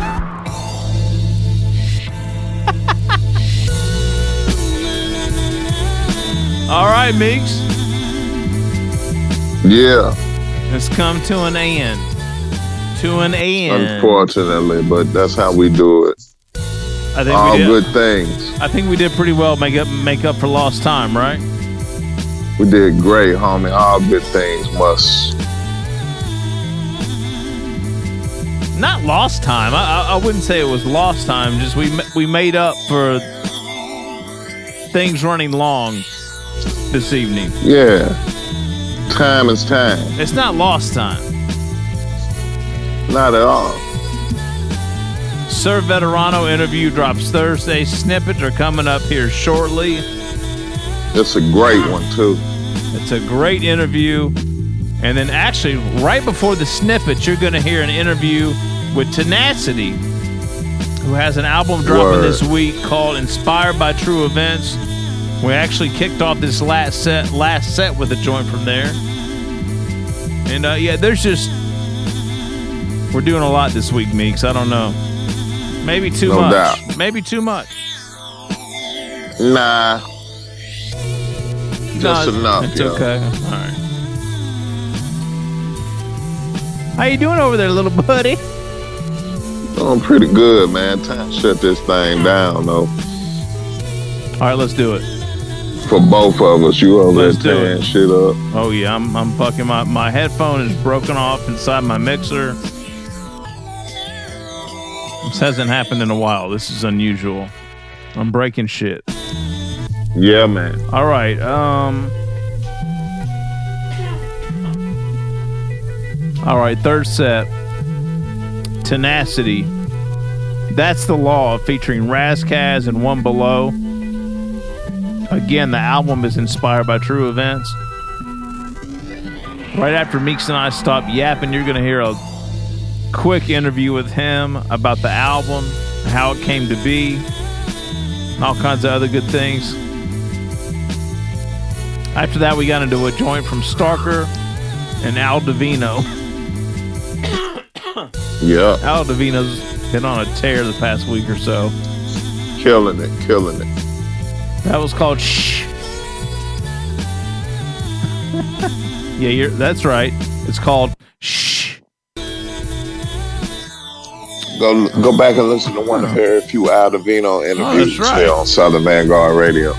All right, Meeks. Yeah, It's come to an end. To an end. unfortunately, but that's how we do it. I think All we did. good things. I think we did pretty well. Make up, make up for lost time, right? We did great, homie. All good things must. Lost time. I, I, I wouldn't say it was lost time. Just we we made up for things running long this evening. Yeah. Time is time. It's not lost time. Not at all. Sir Veterano interview drops Thursday. Snippets are coming up here shortly. It's a great one, too. It's a great interview. And then, actually, right before the snippets, you're going to hear an interview with Tenacity, who has an album dropping Word. this week called Inspired by True Events. We actually kicked off this last set, last set with a joint from there. And uh, yeah, there's just we're doing a lot this week, Meeks. I don't know, maybe too No much, doubt. maybe too much. Nah. Just No, enough. It's yo. okay. All right. How you doing over there, little buddy? I'm doing pretty good, man. Time to shut this thing down, though. All right, let's do it. For both of us, you over there Let's do tearing shit up. Oh yeah, I'm I'm fucking my my headphone is broken off inside my mixer. This hasn't happened in a while. This is unusual. I'm breaking shit. Yeah, man. All right. Um. All right. Third set. Tenacity. That's the law featuring Ras Kass and One Below. Again, the album is inspired by true events. Right after Meeks and I stop yapping, you're going to hear a quick interview with him about the album, how it came to be, and all kinds of other good things. After that, we got into a joint from Starker and Al Divino. Yeah, Al Divino's been on a tear the past week or so. killing it, killing it. That was called Shh. yeah, you're, that's right. It's called Shh. Go go back and listen to one of her few Al Divino oh, interviews that's right. here on Southern Vanguard Radio.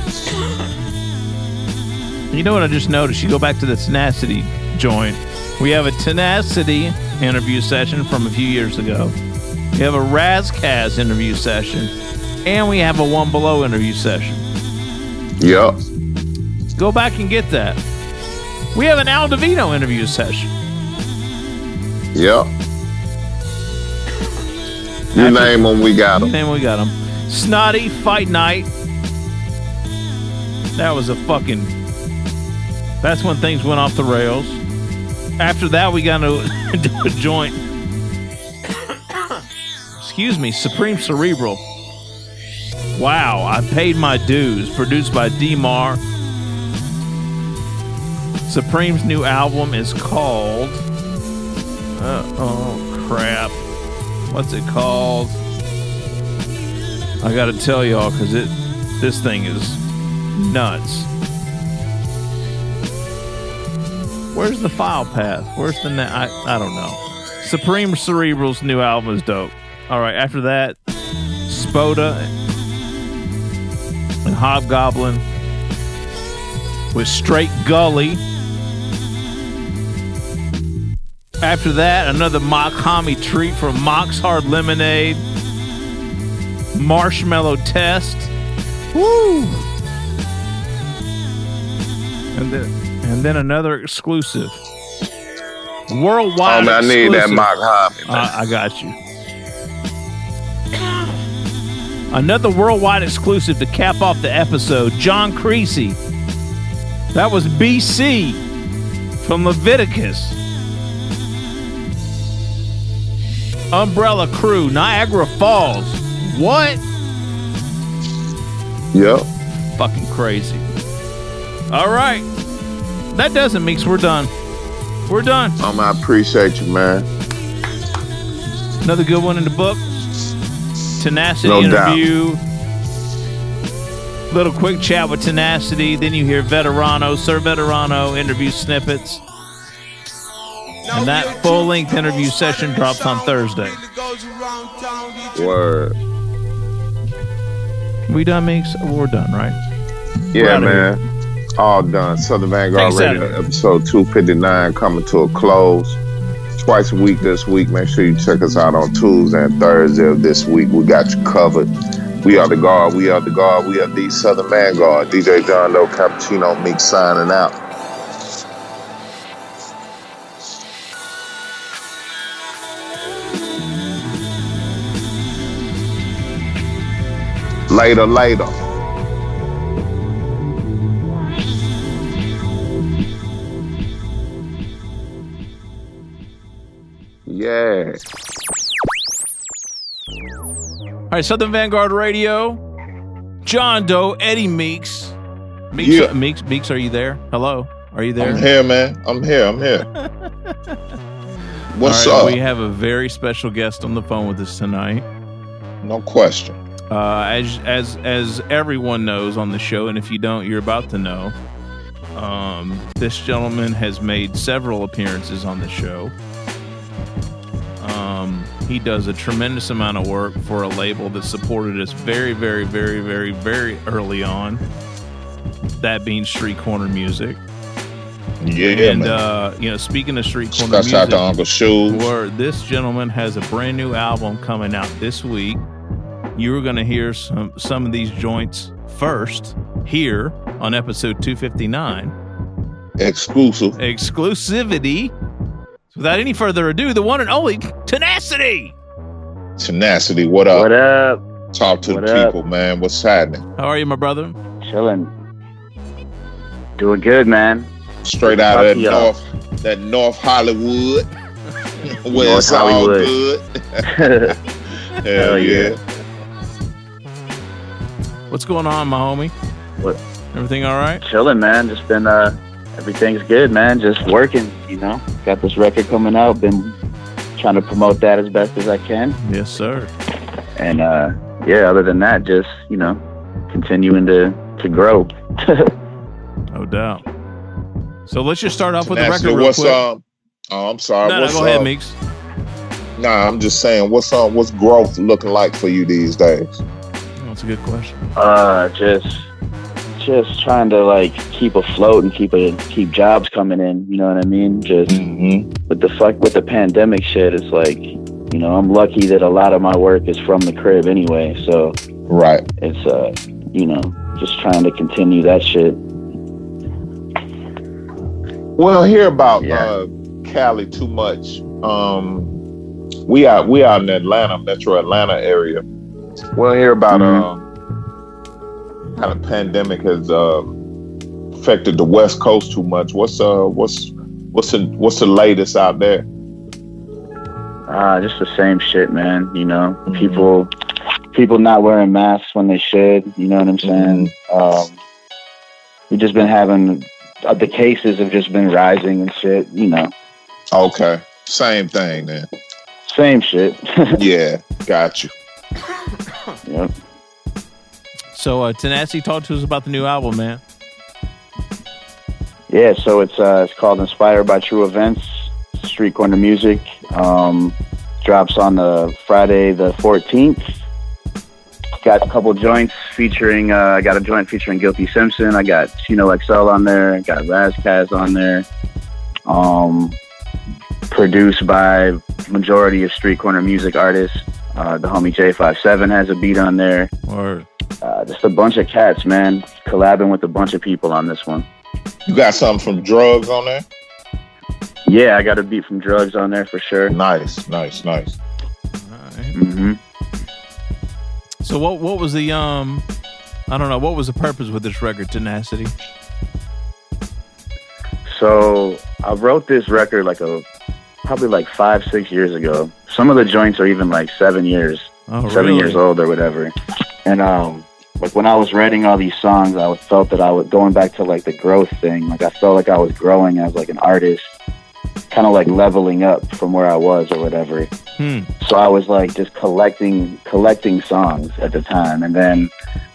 You know what I just noticed? You go back to the Tenacity joint. We have a Tenacity interview session from a few years ago. We have a Ras Kass interview session. And we have a One Below interview session. Yep. Go back and get that. We have an Al Divino interview session. Yep. You name them, we got them. Name we got them. Snotty Fight Night. That was a fucking. That's when things went off the rails. After that, we got into into a joint. Excuse me, Supreme Cerebral. Wow, I paid my dues. Produced by D-Mar. Supreme's new album is called. Uh, oh crap! What's it called? I gotta tell y'all because it this thing is nuts. Where's the file path? Where's the na- I I don't know. Supreme Cerebral's new album is dope. All right, after that, Spoda and Hobgoblin with Straight Gully. After that, another Mach treat from Mach's Hard Lemonade. Marshmallow Test. Woo! And then, and then another exclusive. Worldwide. Oh, man, I need that exclusive. Mock Homie, man. Uh, I got you. Another worldwide exclusive to cap off the episode. John Creasy. That was BC from Leviticus. Umbrella Crew, Niagara Falls. What? Yep. Fucking crazy. All right. That does it, Meeks. We're done. We're done. Um, I appreciate you, man. Another good one in the book. Tenacity No doubt. interview. Little quick chat with Tenacity. Then you hear Veterano, Sir Veterano interview snippets. And that full length interview session drops on Thursday. Word. We done, Meeks? We're done, right? Yeah, man. All done. Southern Vanguard Radio, episode 259, coming to a close. Twice a week this week. Make sure you check us out on Tuesday and Thursday of this week. We got you covered. We are the guard. We are the guard. We are the Southern Vanguard. DJ John Doe Cappuccino Meek signing out. Later, later. Yeah. All right, Southern Vanguard Radio. John Doe, Eddie Meeks. Meeks, Yeah. Meeks, Meeks, are you there? Hello, are you there? I'm here, man. I'm here. I'm here. What's right, up? We have a very special guest on the phone with us tonight. No question. Uh, as as as everyone knows on the show, and if you don't, you're about to know. Um, this gentleman has made several appearances on the show. He does a tremendous amount of work for a label that supported us very, very, very, very, very early on. That being Street Corner Music. Yeah, and man. uh, you know, speaking of Street Corner Shouts Music, out to Uncle Shoes. where this gentleman has a brand new album coming out this week. You are going to hear some some of these joints first here on episode 259. Exclusive. Exclusivity. So without any further ado, the one and only Tenacity. Tenacity, what up? What up? Talk to What the up? people, man. What's happening? How are you, my brother? Chilling. Doing good, man. Straight out of that Talk to y'all. North, that North Hollywood, where North it's all Hollywood. good. Hell, Hell yeah. yeah. What's going on, my homie? What Everything all right? Chilling, man. Just been uh, everything's good, man. Just working, you know. Got this record coming out. Been trying to promote that as best as I can. Yes, sir. And uh, yeah, other than that, just you know, continuing to to grow. No doubt. So let's just start off with the record real what's quick. um? Oh, I'm sorry. no, no, what's, go ahead, uh, Meeks. Nah, I'm just saying, what's um, what's growth looking like for you these days? That's a good question. Uh, just just trying to like keep afloat and keep a keep jobs coming in. You know what I mean? Just with the fuck with the pandemic shit, it's like you know I'm lucky that a lot of my work is from the crib anyway. So right, it's uh you know just trying to continue that shit. Well, hear about uh, Cali too much. Um, we out we out in Atlanta, Metro Atlanta area. We'll hear about uh, how the pandemic has uh, affected the West Coast too much. What's uh what's what's the what's the latest out there? Uh, just the same shit, man. You know, people people not wearing masks when they should. You know what I'm saying? Um, we've just been having uh, the cases have just been rising and shit. You know, Okay, same thing then. same shit. yeah, got you. Yep. So uh, Tenacity, talk to us about the new album, man. Yeah, so it's uh, it's called Inspired by True Events, Street Corner Music. Um, drops on the Friday the 14th. Got a couple joints featuring. Uh, I got a joint featuring Guilty Simpson. I got Chino XL on there. I got Ras Kass on there. Um, produced by majority of street corner music artists. Uh, the homie J57 has a beat on there. Word. Uh, just a bunch of cats, man. Collabing with a bunch of people on this one. You got something from Drugs on there? Yeah, I got a beat from Drugs on there for sure. Nice, nice, nice. Mm-hmm. So what what was the um I don't know, what was the purpose with this record, Tenacity? So I wrote this record like a probably like five, six years ago. Some of the joints are even like seven years, Oh, seven really? years old or whatever. And um, like when I was writing all these songs, I felt that I was going back to like the growth thing. Like I felt like I was growing as like an artist, kind of like leveling up from where I was or whatever. Hmm. So I was like just collecting collecting songs at the time, and then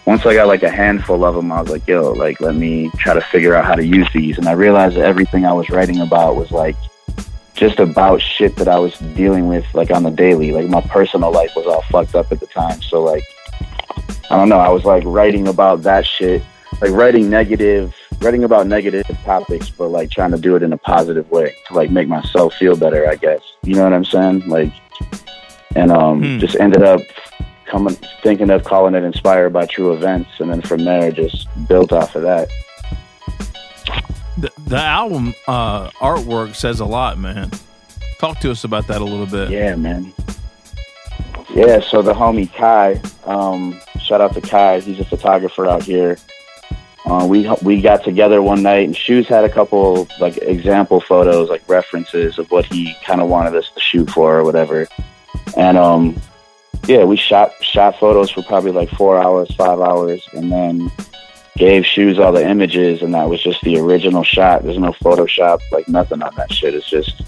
once I got like a handful of them, I was like, "Yo, like let me try to figure out how to use these." And I realized that everything I was writing about was like just about shit that I was dealing with like on the daily. Like my personal life was all fucked up at the time, so like I don't know. I was like writing about that shit, like writing negative, writing about negative topics, but like trying to do it in a positive way to like make myself feel better. I guess you know what I'm saying? Like, and um, Hmm. just ended up coming thinking of calling it inspired by true events, and then from there just built off of that. The, the album uh artwork says a lot, man. Talk to us about that a little bit. Yeah, man. Yeah, so the homie Kai, um, shout out to Kai. He's a photographer out here. Uh, we we got together one night, and Shoes had a couple like example photos, like references of what he kind of wanted us to shoot for or whatever. And um, yeah, we shot shot photos for probably like four hours, five hours, and then gave Shoes all the images, and that was just the original shot. There's no Photoshop, like nothing on that shit. It's just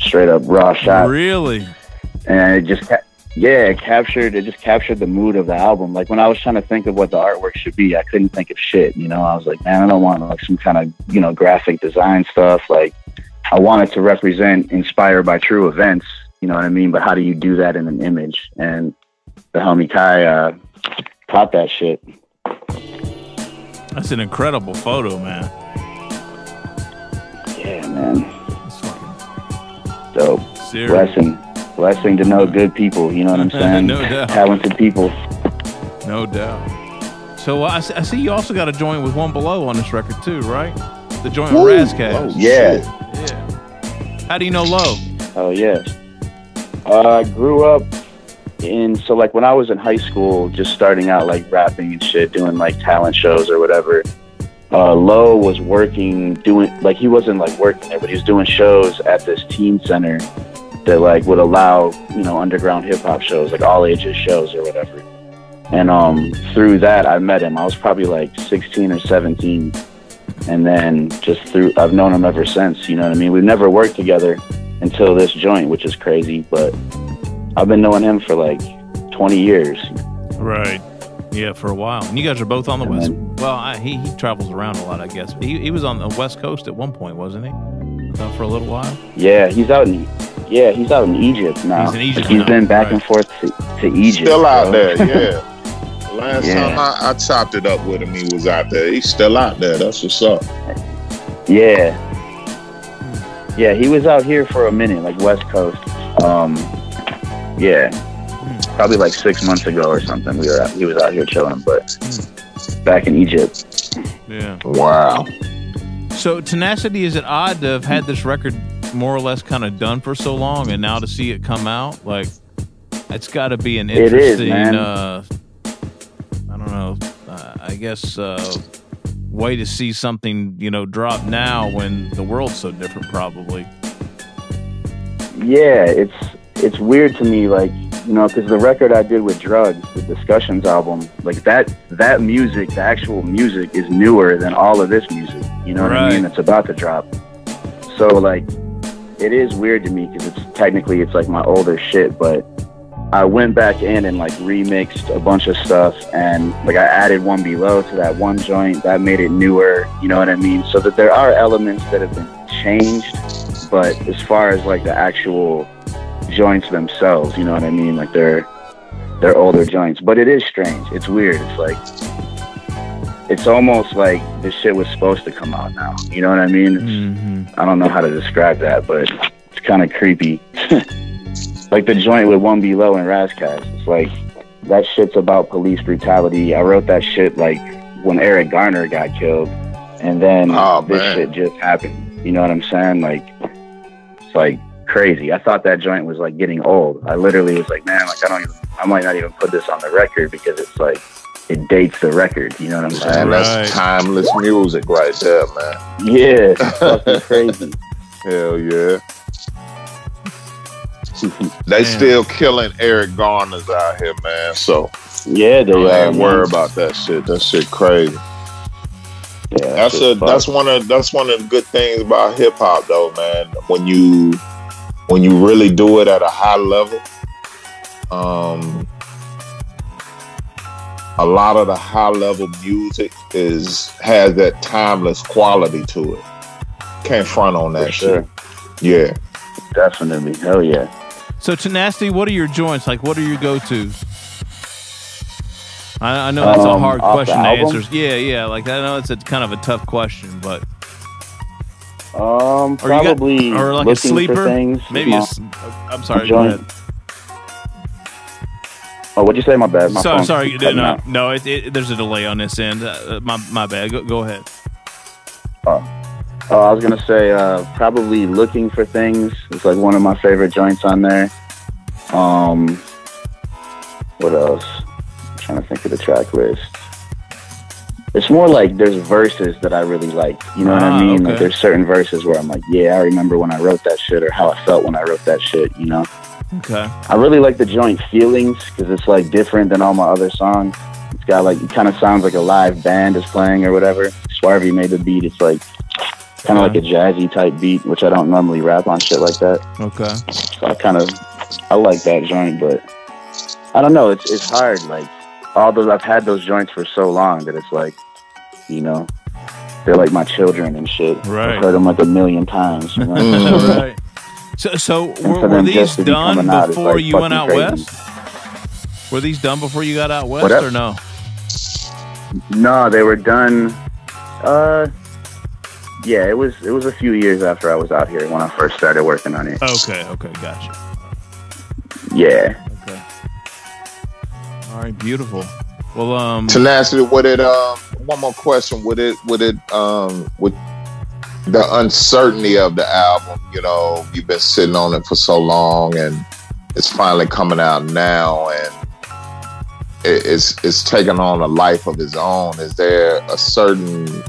straight up raw shot Really? and it just ca- yeah it captured it just captured the mood of the album. Like when i was trying to think of what the artwork should be i couldn't think of shit you know? I was like man i don't want like some kind of you know graphic design stuff. Like i wanted to represent inspired by true events you know what i mean? But how do you do that in an image? And the homie kai uh caught that shit. That's an incredible photo, man. yeah man. Dope. Serious. blessing blessing to know good people you know what i'm saying No doubt. talented people No doubt. So uh, I, see, I see you also got a joint with One Below on this record too, right? The joint with Woo. Ras Kass. yeah Yeah. How do you know Low? Oh yeah. Uh, I grew up in so like when I was in high school, just starting out like rapping and shit, doing like talent shows or whatever. Uh, Lowe was working doing like he wasn't like working there, but he was doing shows at this teen center that like would allow you know underground hip hop shows, like all ages shows or whatever. and um, through that I met him. I was probably like 16 or 17, and then just through I've known him ever since. You know what I mean? We've never worked together until this joint, which is crazy. But I've been knowing him for like 20 years. Right. Yeah, for a while. And you guys are both on the west. Well, I, he he travels around a lot, I guess. He he was on the west coast at one point, wasn't he? For a little while. Yeah, he's out in yeah he's out in Egypt now. He's in Egypt Like, he's now, been back right. and forth to, to Egypt. Still out bro. there, yeah. Last Yeah. time I, I chopped it up with him, he was out there. He's still out there. That's what's up. Yeah. Yeah, he was out here for a minute, like West Coast. Um, yeah, probably like six months ago or something. We were out, he was out here chilling, but back in Egypt. Yeah. Wow. So tenacity, is it odd to have had this record more or less kind of done for so long, and now to see it come out, like it's got to be an is, interesting. Uh, I don't know. Uh, I guess uh, way to see something you know drop now when the world's so different, probably. Yeah, it's it's weird to me, like you know, because the record I did with Drugs, the Discussions album, like that that music, the actual music, is newer than all of this music. You know what I mean? It's about to drop. So like, it is weird to me because it's technically it's like my older shit, but I went back in and like remixed a bunch of stuff and like I added one below to that one joint that made it newer, you know what I mean? So that there are elements that have been changed, but as far as like the actual joints themselves, you know what I mean? Like they're they're older joints. But it is strange. It's weird. It's like it's almost like this shit was supposed to come out now. You know what I mean? It's, mm-hmm. I don't know how to describe that, but it's kind of creepy. like the joint with One Below and Ras Kass. It's like that shit's about police brutality. I wrote that shit like when Eric Garner got killed, and then oh, this shit just happened. You know what I'm saying? Like it's like crazy. I thought that joint was like getting old. I literally was like, man, like I don't even, I might not even put this on the record because it's like it dates the record. You know what I'm saying? Man, that's timeless music right there, man. Yeah, fucking crazy. Hell yeah. they still killing Eric Garner's out here, man. So yeah, they I are, ain't man. about that shit. That shit crazy. Yeah, that's a shit's that's one of that's one of the good things about hip hop though, man. When you when you really do it at a high level, um a lot of the high level music is has that timeless quality to it. Can't front on that sure. shit. Yeah. Definitely. Hell yeah. So tenacity, what are your joints? Like, what are your go tos? I, I know that's a Um, hard question to album? answer. Yeah, yeah. Like I know it's a kind of a tough question, but Um, Or you got- probably or like a sleeper? Things. Maybe My- a s- I'm sorry, go joint. Oh, what'd you say? My bad. My So, sorry, no, no. It, it, there's a delay on this end. Uh, my my bad. Go, go ahead. Oh, I was gonna say uh, probably looking for things. It's like one of my favorite joints on there. Um, what else? I'm trying to think of the track list. It's more like there's verses that I really like. You know what Ah, I mean? Like there's certain verses where I'm like, yeah, I remember when I wrote that shit or how I felt when I wrote that shit. You know? Okay. I really like the joint feelings because it's like different than all my other songs. It's got like it kind of sounds like a live band is playing or whatever. Swarvy made the beat. It's like kind of like a jazzy type beat, which I don't normally rap on shit like that. Okay. So I kind of I like that joint, but I don't know. It's it's hard. Like all those I've had those joints for so long that it's like, you know, they're like my children and shit. Right. I've heard them like a million times. You know? right. So, so were, were these just be done coming out is, before like, you went out crazy. west? Were these done before you got out west, What or no? No, they were done. Uh, yeah, it was it was a few years after I was out here when I first started working on it. Okay. Okay. Gotcha. Yeah. Okay. All right. Beautiful. Well, um, Tenacity, would it um one more question, would it would it um with the uncertainty of the album, you know, you've been sitting on it for so long and it's finally coming out now and it's it's taking on a life of its own. Is there a certain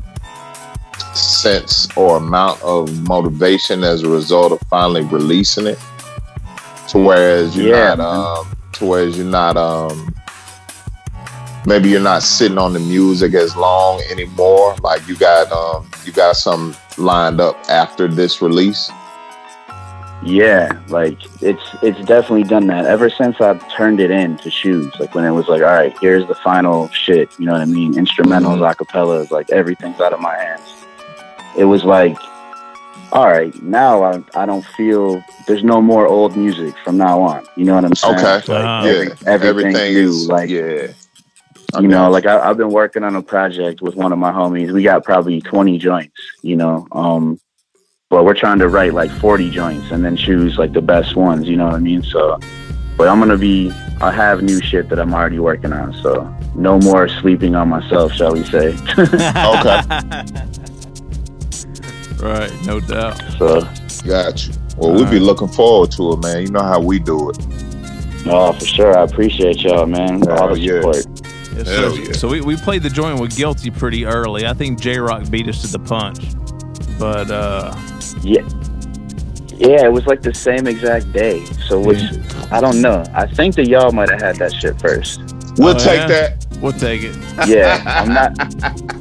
sense or amount of motivation as a result of finally releasing it? To whereas you're Yeah, not um to whereas you're not um maybe you're not sitting on the music as long anymore. Like you got um you got some lined up after this release. Yeah, like it's it's definitely done that ever since I've turned it in to shoes. Like when it was like, all right, here's the final shit. You know what I mean? Instrumentals, acapellas, like everything's out of my hands. It was like, all right, now I I don't feel there's no more old music from now on. You know what I'm saying? Okay. Like every- Yeah. everything's Everything new. is- like yeah. You know, like I, I've been working on a project with one of my homies. We got probably 20 joints, you know, um, but we're trying to write like 40 joints and then choose like the best ones, you know what I mean? So, but I'm gonna be, I have new shit that I'm already working on. So, no more sleeping on myself, shall we say? okay. Right, no doubt. So, got you. Well, we'll be looking forward to it, man. You know how we do it. Oh, for sure. I appreciate y'all, man. All the yeah. support. Yes, Hell so, yeah. so we, we played the joint with Guilty pretty early. I think J Rock beat us to the punch. But uh Yeah. Yeah, it was like the same exact day. So, which, I don't know. I think that y'all might have had that shit first. We'll Oh, take yeah? that. We'll take it. yeah, I'm not.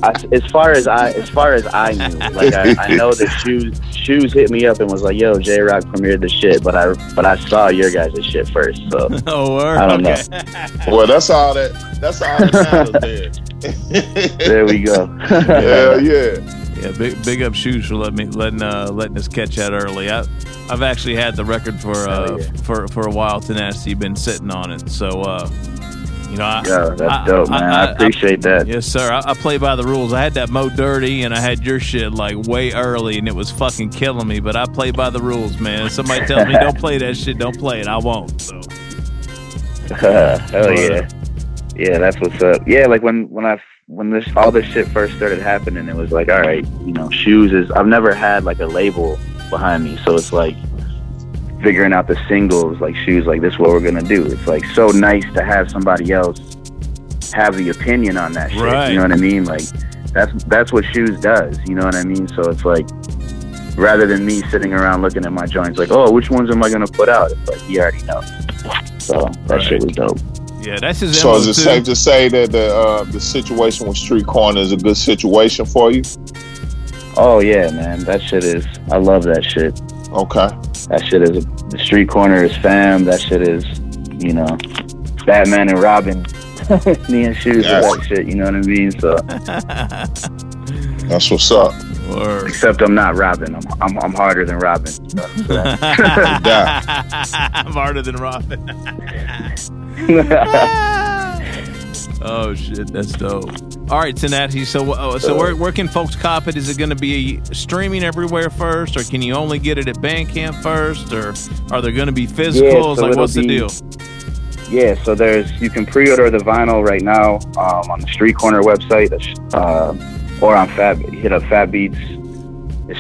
I, as far as I, as far as I knew, like I, I know that shoes, shoes hit me up and was like, "Yo, J Rock premiered the shit," but I, but I saw your guys' shit first, so Oh, word? I don't okay. Well, that's all that. That's all that matters there. there we go. Hell yeah. Yeah, big big up shoes for letting me letting uh letting us catch that early. I I've actually had the record for uh for for a while. Tenacity been sitting on it, so uh you know I, Yeah, that's I- dope, man. I, appreciate that. Yes, sir. I, I play by the rules. I had that Mo Dirty and I had your shit like way early, and it was fucking killing me. But I play by the rules, man. If somebody tells me don't play that shit, don't play it. I won't. So Hell yeah, yeah, that's what's up. Yeah, like when when I when this all this shit first started happening, it was like, all right, you know, shoes is. I've never had like a label behind me, so it's like figuring out the singles, like shoes, like this, is what we're gonna do. It's like so nice to have somebody else have the opinion on that shit. Right. You know what I mean? Like that's that's what shoes does. You know what I mean? So it's like rather than me sitting around looking at my joints, like, oh, which ones am I gonna put out? It's like he already knows. So that shit was dope. yeah, that's his. So MO is it too. safe to say that the uh, the situation with Street Corner is a good situation for you? Oh yeah, man, that shit is. I love that shit. Okay. That shit is. The street corner is fam. That shit is. You know, Batman and Robin. Me and shoes Yes. that shit. You know what I mean? So That's what's up. Word. except I'm not Robin. I'm I'm, I'm harder than Robin. You know I'm? I'm harder than Robin. Oh shit, that's dope. All right, Tenacity. So, uh, so where, where can folks cop it? Is it going to be streaming everywhere first, or can you only get it at Bandcamp first, or are there going to be physicals? so like, what's the deal? Yeah, so there's you can pre-order the vinyl right now um, on the Street Corner website, uh, or on Fab. Hit up Fab Beats,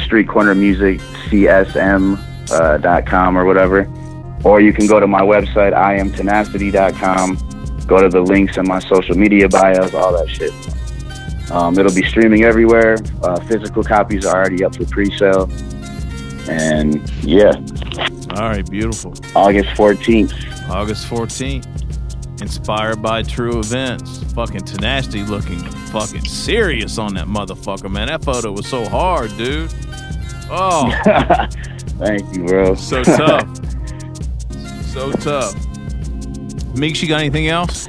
Street Corner Music CSM uh, dot com or whatever, or you can go to my website iamtenacity.com. Go to the links in my social media bios, all that shit. Um, it'll be streaming everywhere. Uh, physical copies are already up for pre-sale, and yeah, All right, beautiful. August 14th. August 14th. Inspired by true events. Fucking tenacity looking fucking serious on that motherfucker, man. That photo was so hard, dude. Oh, Thank you, bro. so tough. so tough. Meeks, you got anything else?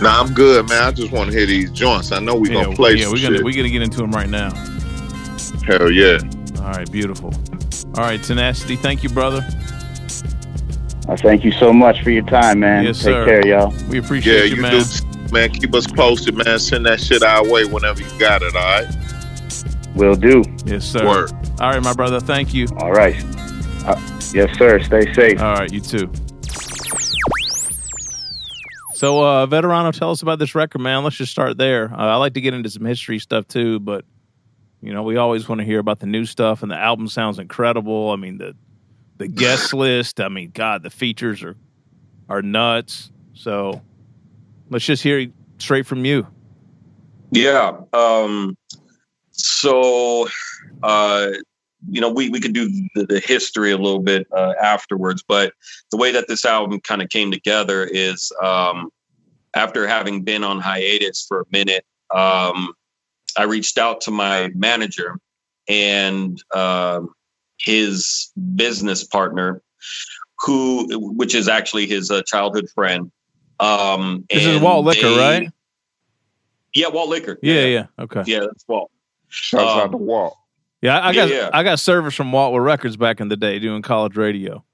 Nah, I'm good, man. I just want to hear these joints. I know we yeah, gonna play yeah, some we're gonna shit. we're gonna get into them right now. Hell yeah. All right, beautiful. All right, tenacity. Thank you, brother. I thank you so much for your time, man. Yes, Take sir. care, y'all. We appreciate Yeah, you, you man. do, man. Keep us posted, man. Send that shit our way whenever you got it. All right. Will do. Yes, sir. Word. All right, my brother. Thank you. All right. Uh, yes, sir. Stay safe. All right, you too. So, uh, Veterano, tell us about this record, man. Let's just start there. Uh, I like to get into some history stuff too, but you know, we always want to hear about the new stuff, and the album sounds incredible. I mean, the the guest list. I mean, God, the features are are nuts. So, let's just hear it straight from you. Yeah. Um, so, uh, you know, we, we could do the, the history a little bit uh, afterwards, but the way that this album kind of came together is um, after having been on hiatus for a minute, um, I reached out to my manager and um his business partner, who, which is actually his uh, childhood friend. Um, This is Walt Liquor, they- right? Yeah, Walt Liquor. Yeah, yeah. Okay. Yeah, that's Walt. Shouts out Um, to Walt. Yeah, I, I Yeah, got yeah. I got service from Waltwood Records back in the day doing college radio.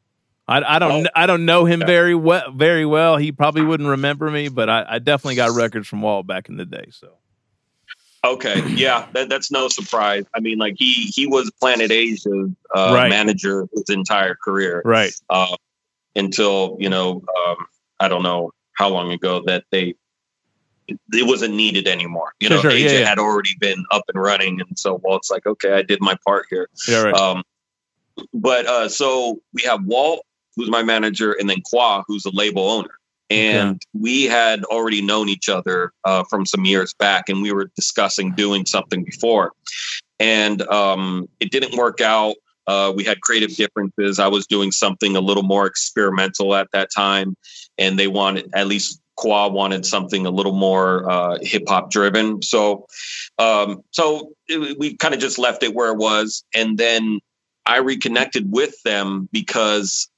I, I Oh. don't I don't know him very well very well. He probably wouldn't remember me, but I, I definitely got records from Walt back in the day. So Okay, yeah, that, that's no surprise. I mean, like he he was Planet Asia's uh, Right. manager his entire career, Right. Uh, until you know, um, I don't know how long ago that they it wasn't needed anymore. You know, sure, yeah, yeah. had already been up and running, and so Walt's like, okay, I did my part here. Yeah, right. Um, but uh, so we have Walt, who's my manager, and then Qua, who's the label owner. And we had already known each other uh, from some years back, and we were discussing doing something before. And um, it didn't work out. Uh, we had creative differences. I was doing something a little more experimental at that time, and they wanted, at least Qua wanted something a little more uh, hip hop driven. So, um, so it, we kind of just left it where it was, and then I reconnected with them because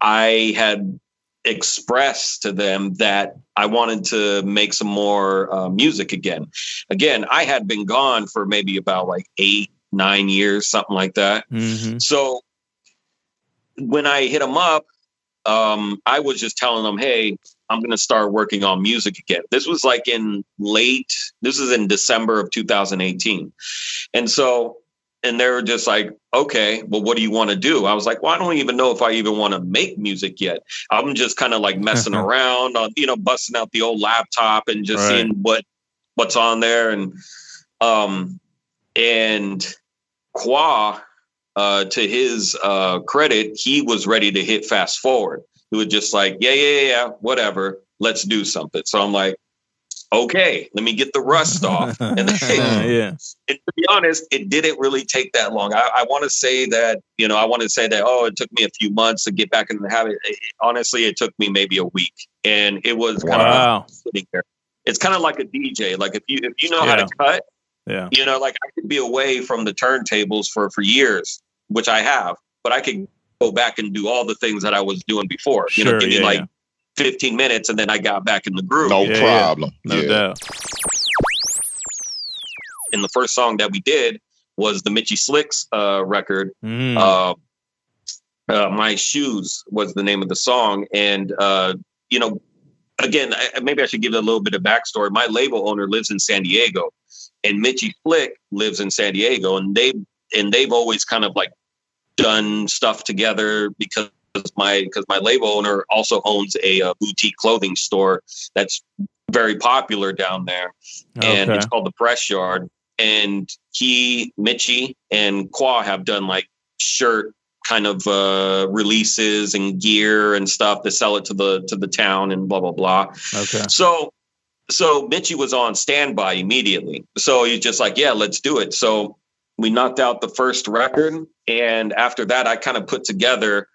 I had expressed to them that I wanted to make some more uh, music again. Again, I had been gone for maybe about like eight, nine years, something like that. Mm-hmm. So when I hit them up, um, I was just telling them, "Hey, I'm going to start working on music again." This was like in late. This is in December of 2018, and so and they were just like, "Okay, well, what do you want to do?" I was like, "Well, I don't even know if I even want to make music yet. I'm just kind of like messing around, on, you know, busting out the old laptop and just Right. seeing what what's on there." And um, and Qua, uh, to his uh, credit, he was ready to hit fast forward. He was just like, yeah, yeah, yeah, yeah, whatever, let's do something. So I'm like, okay, let me get the rust off. And, yeah. and to be honest, it didn't really take that long. I, I want to say that, you know, I want to say that, oh, it took me a few months to get back into the habit. It- honestly, it took me maybe a week. And it was kind Wow. of sitting there. It's kind of like a DJ. Like if you if you know how to cut, Yeah. you know, like I could be away from the turntables for for years, which I have, but I could go back and do all the things that I was doing before. You know, Sure, give me like yeah. 15 minutes and then I got back in the groove. No Yeah, yeah. problem. No yeah. doubt. And the first song that we did was the Mitchy Slick's uh, record. Mm. Uh, uh, My Shoes was the name of the song. And, uh, you know, again, I, maybe I should give it a little bit of backstory. My label owner lives in San Diego, and Mitchy Slick lives in San Diego, and they and they've always kind of like done stuff together because my because my label owner also owns a, uh boutique clothing store that's very popular down there, and Okay. it's called the Press Yard. And he, Mitchy, and Qua have done like shirt kind of uh, releases and gear and stuff to sell it to the to the town and blah blah blah. Okay. So so Mitchy was on standby immediately. So he's just like, yeah, let's do it. So we knocked out the first record, and after that, I kind of put together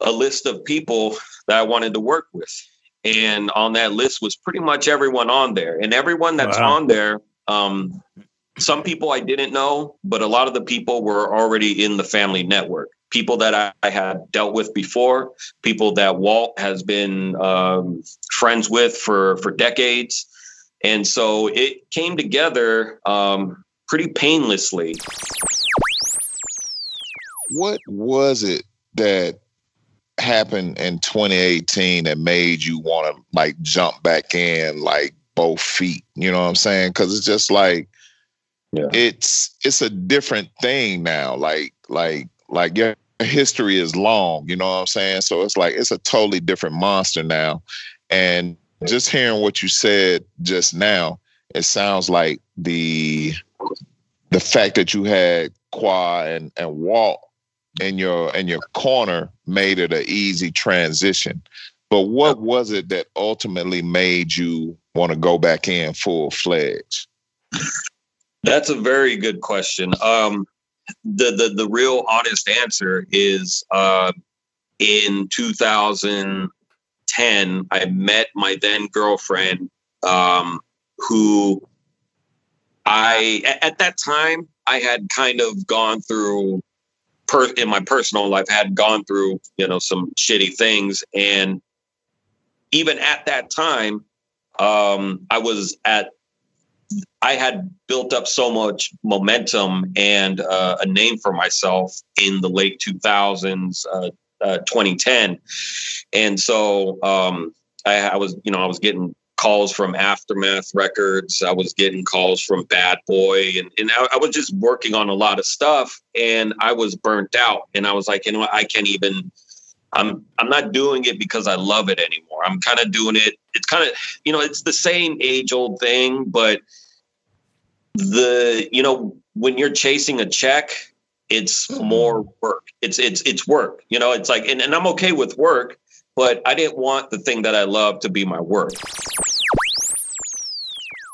a list of people that I wanted to work with. And on that list was pretty much everyone on there. And everyone that's Wow. on there, um, some people I didn't know, but a lot of the people were already in the family network. People that I, I had dealt with before, people that Walt has been um, friends with for for decades, and so it came together um, pretty painlessly. What was it that happened in 2018 that made you want to like jump back in like both feet? You know what I'm saying? Because it's just like it's it's a different thing now. Like like like your history is long. You know what I'm saying? So it's like it's a totally different monster now. And just hearing what you said just now, it sounds like the the fact that you had Qua and, and Walt in your in your corner made it an easy transition. But what was it that ultimately made you want to go back in full fledged? That's a very good question. Um, the the the real honest answer is uh, in 2010, I met my then girlfriend, um, who I at that time I had kind of gone through per, in my personal life had gone through you know some shitty things and even at that time um, I was at I had built up so much momentum and uh, a name for myself in the late 2000s, uh, uh, 2010. And so um, I, I was, you know, I was getting calls from Aftermath Records. I was getting calls from Bad Boy, and, and I, I was just working on a lot of stuff. And I was burnt out. And I was like, you know what? I can't even. I'm I'm not doing it because I love it anymore. I'm kind of doing it. It's kind of you know it's the same age old thing, but the you know when you're chasing a check, it's more work. It's it's it's work. You know, it's like and, and I'm okay with work, but I didn't want the thing that I love to be my work.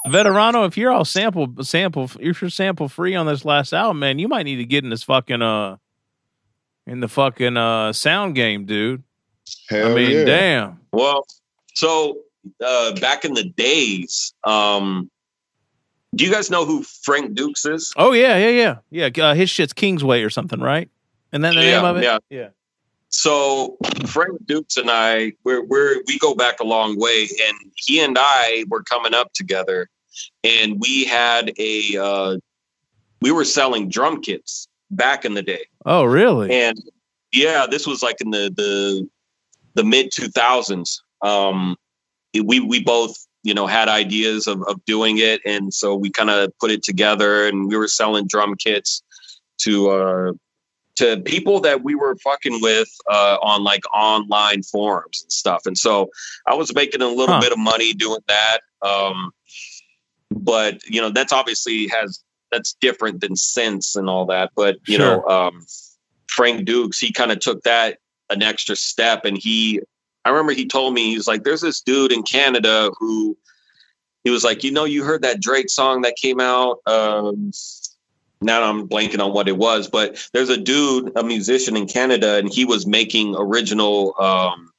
Veterano, if you're all sample sample if you're sample free on this last album, man, you might need to get in this fucking uh in the fucking uh sound game, dude. Hell I mean, yeah. damn. Well, so uh, back in the days, um, do you guys know who Frank Dukes is? Oh yeah, yeah, yeah, yeah. Uh, his shit's Kingsway or something, right? And then the Yeah, name of it. yeah. yeah. So Frank Dukes and I, we're, we're we go back a long way, and he and I were coming up together, and we had a uh, we were selling drum kits back in the day, Oh really? and yeah, this was like in the the the mid two thousands. Um, we we both you know had ideas of of doing it, and so we kind of put it together, and we were selling drum kits to uh to people that we were fucking with uh, on like online forums and stuff. And so I was making a little Huh. bit of money doing that. Um, but you know, that's obviously has that's different than sense and all that. But you know, um, Frank Dukes, he kind of took that an extra step and he I remember he told me he's like, there's this dude in Canada who he was like, you know, you heard that Drake song that came out. Um, now I'm blanking on what it was, but there's a dude, a musician in Canada, and he was making original um,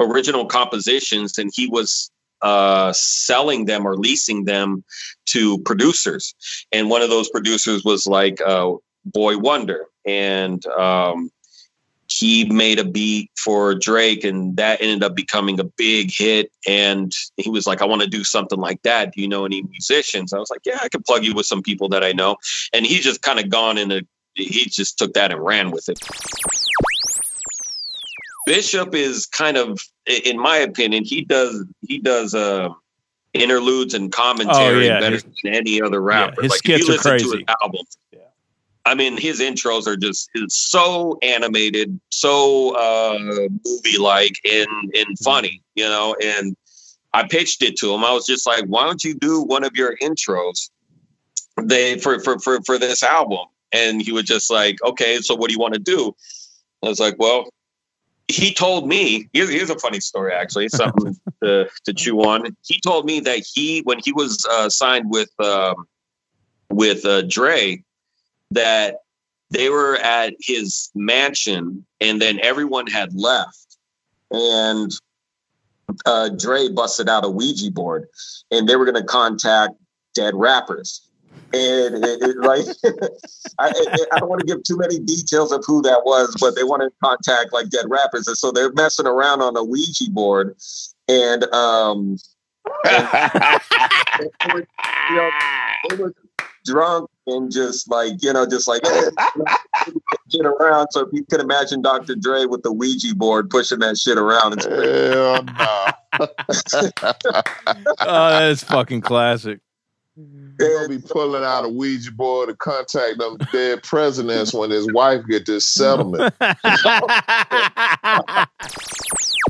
original compositions, and he was uh, selling them or leasing them to producers. And one of those producers was like uh, Boi-1da, and um, he made a beat for Drake, and that ended up becoming a big hit. And he was like, I want to do something like that. Do you know any musicians? I was like, Yeah, I can plug you with some people that I know. And he just kind of gone in a, he just took that and ran with it. Bishop is kind of, in my opinion, he does, he does, uh, interludes and commentary Oh, yeah. better His- than any other rapper. his like if skits you are listen to crazy. his album, I mean, his intros are just so animated, so uh, movie like and and funny, you know. And I pitched it to him. I was just like, "Why don't you do one of your intros they for for for for this album?" And he was just like, "Okay, so what do you want to do?" I was like, "Well." He told me here's, here's a funny story actually something to, to chew on. He told me that he when he was uh, signed with um, with uh, Dre that they were at his mansion and then everyone had left and uh, Dre busted out a Ouija board and they were going to contact dead rappers. And it, it, like, I, I I don't want to give too many details of who that was, but they wanted to contact like dead rappers. And so they're messing around on a Ouija board. And, um, and they were, you know, they were drunk and just like you know just like shit around so if you could imagine dr dre with the ouija board pushing that shit around it's Hell no. Oh, that's fucking classic. Mm-hmm. He'll be pulling out a Ouija board to contact them dead presidents when his wife get this settlement.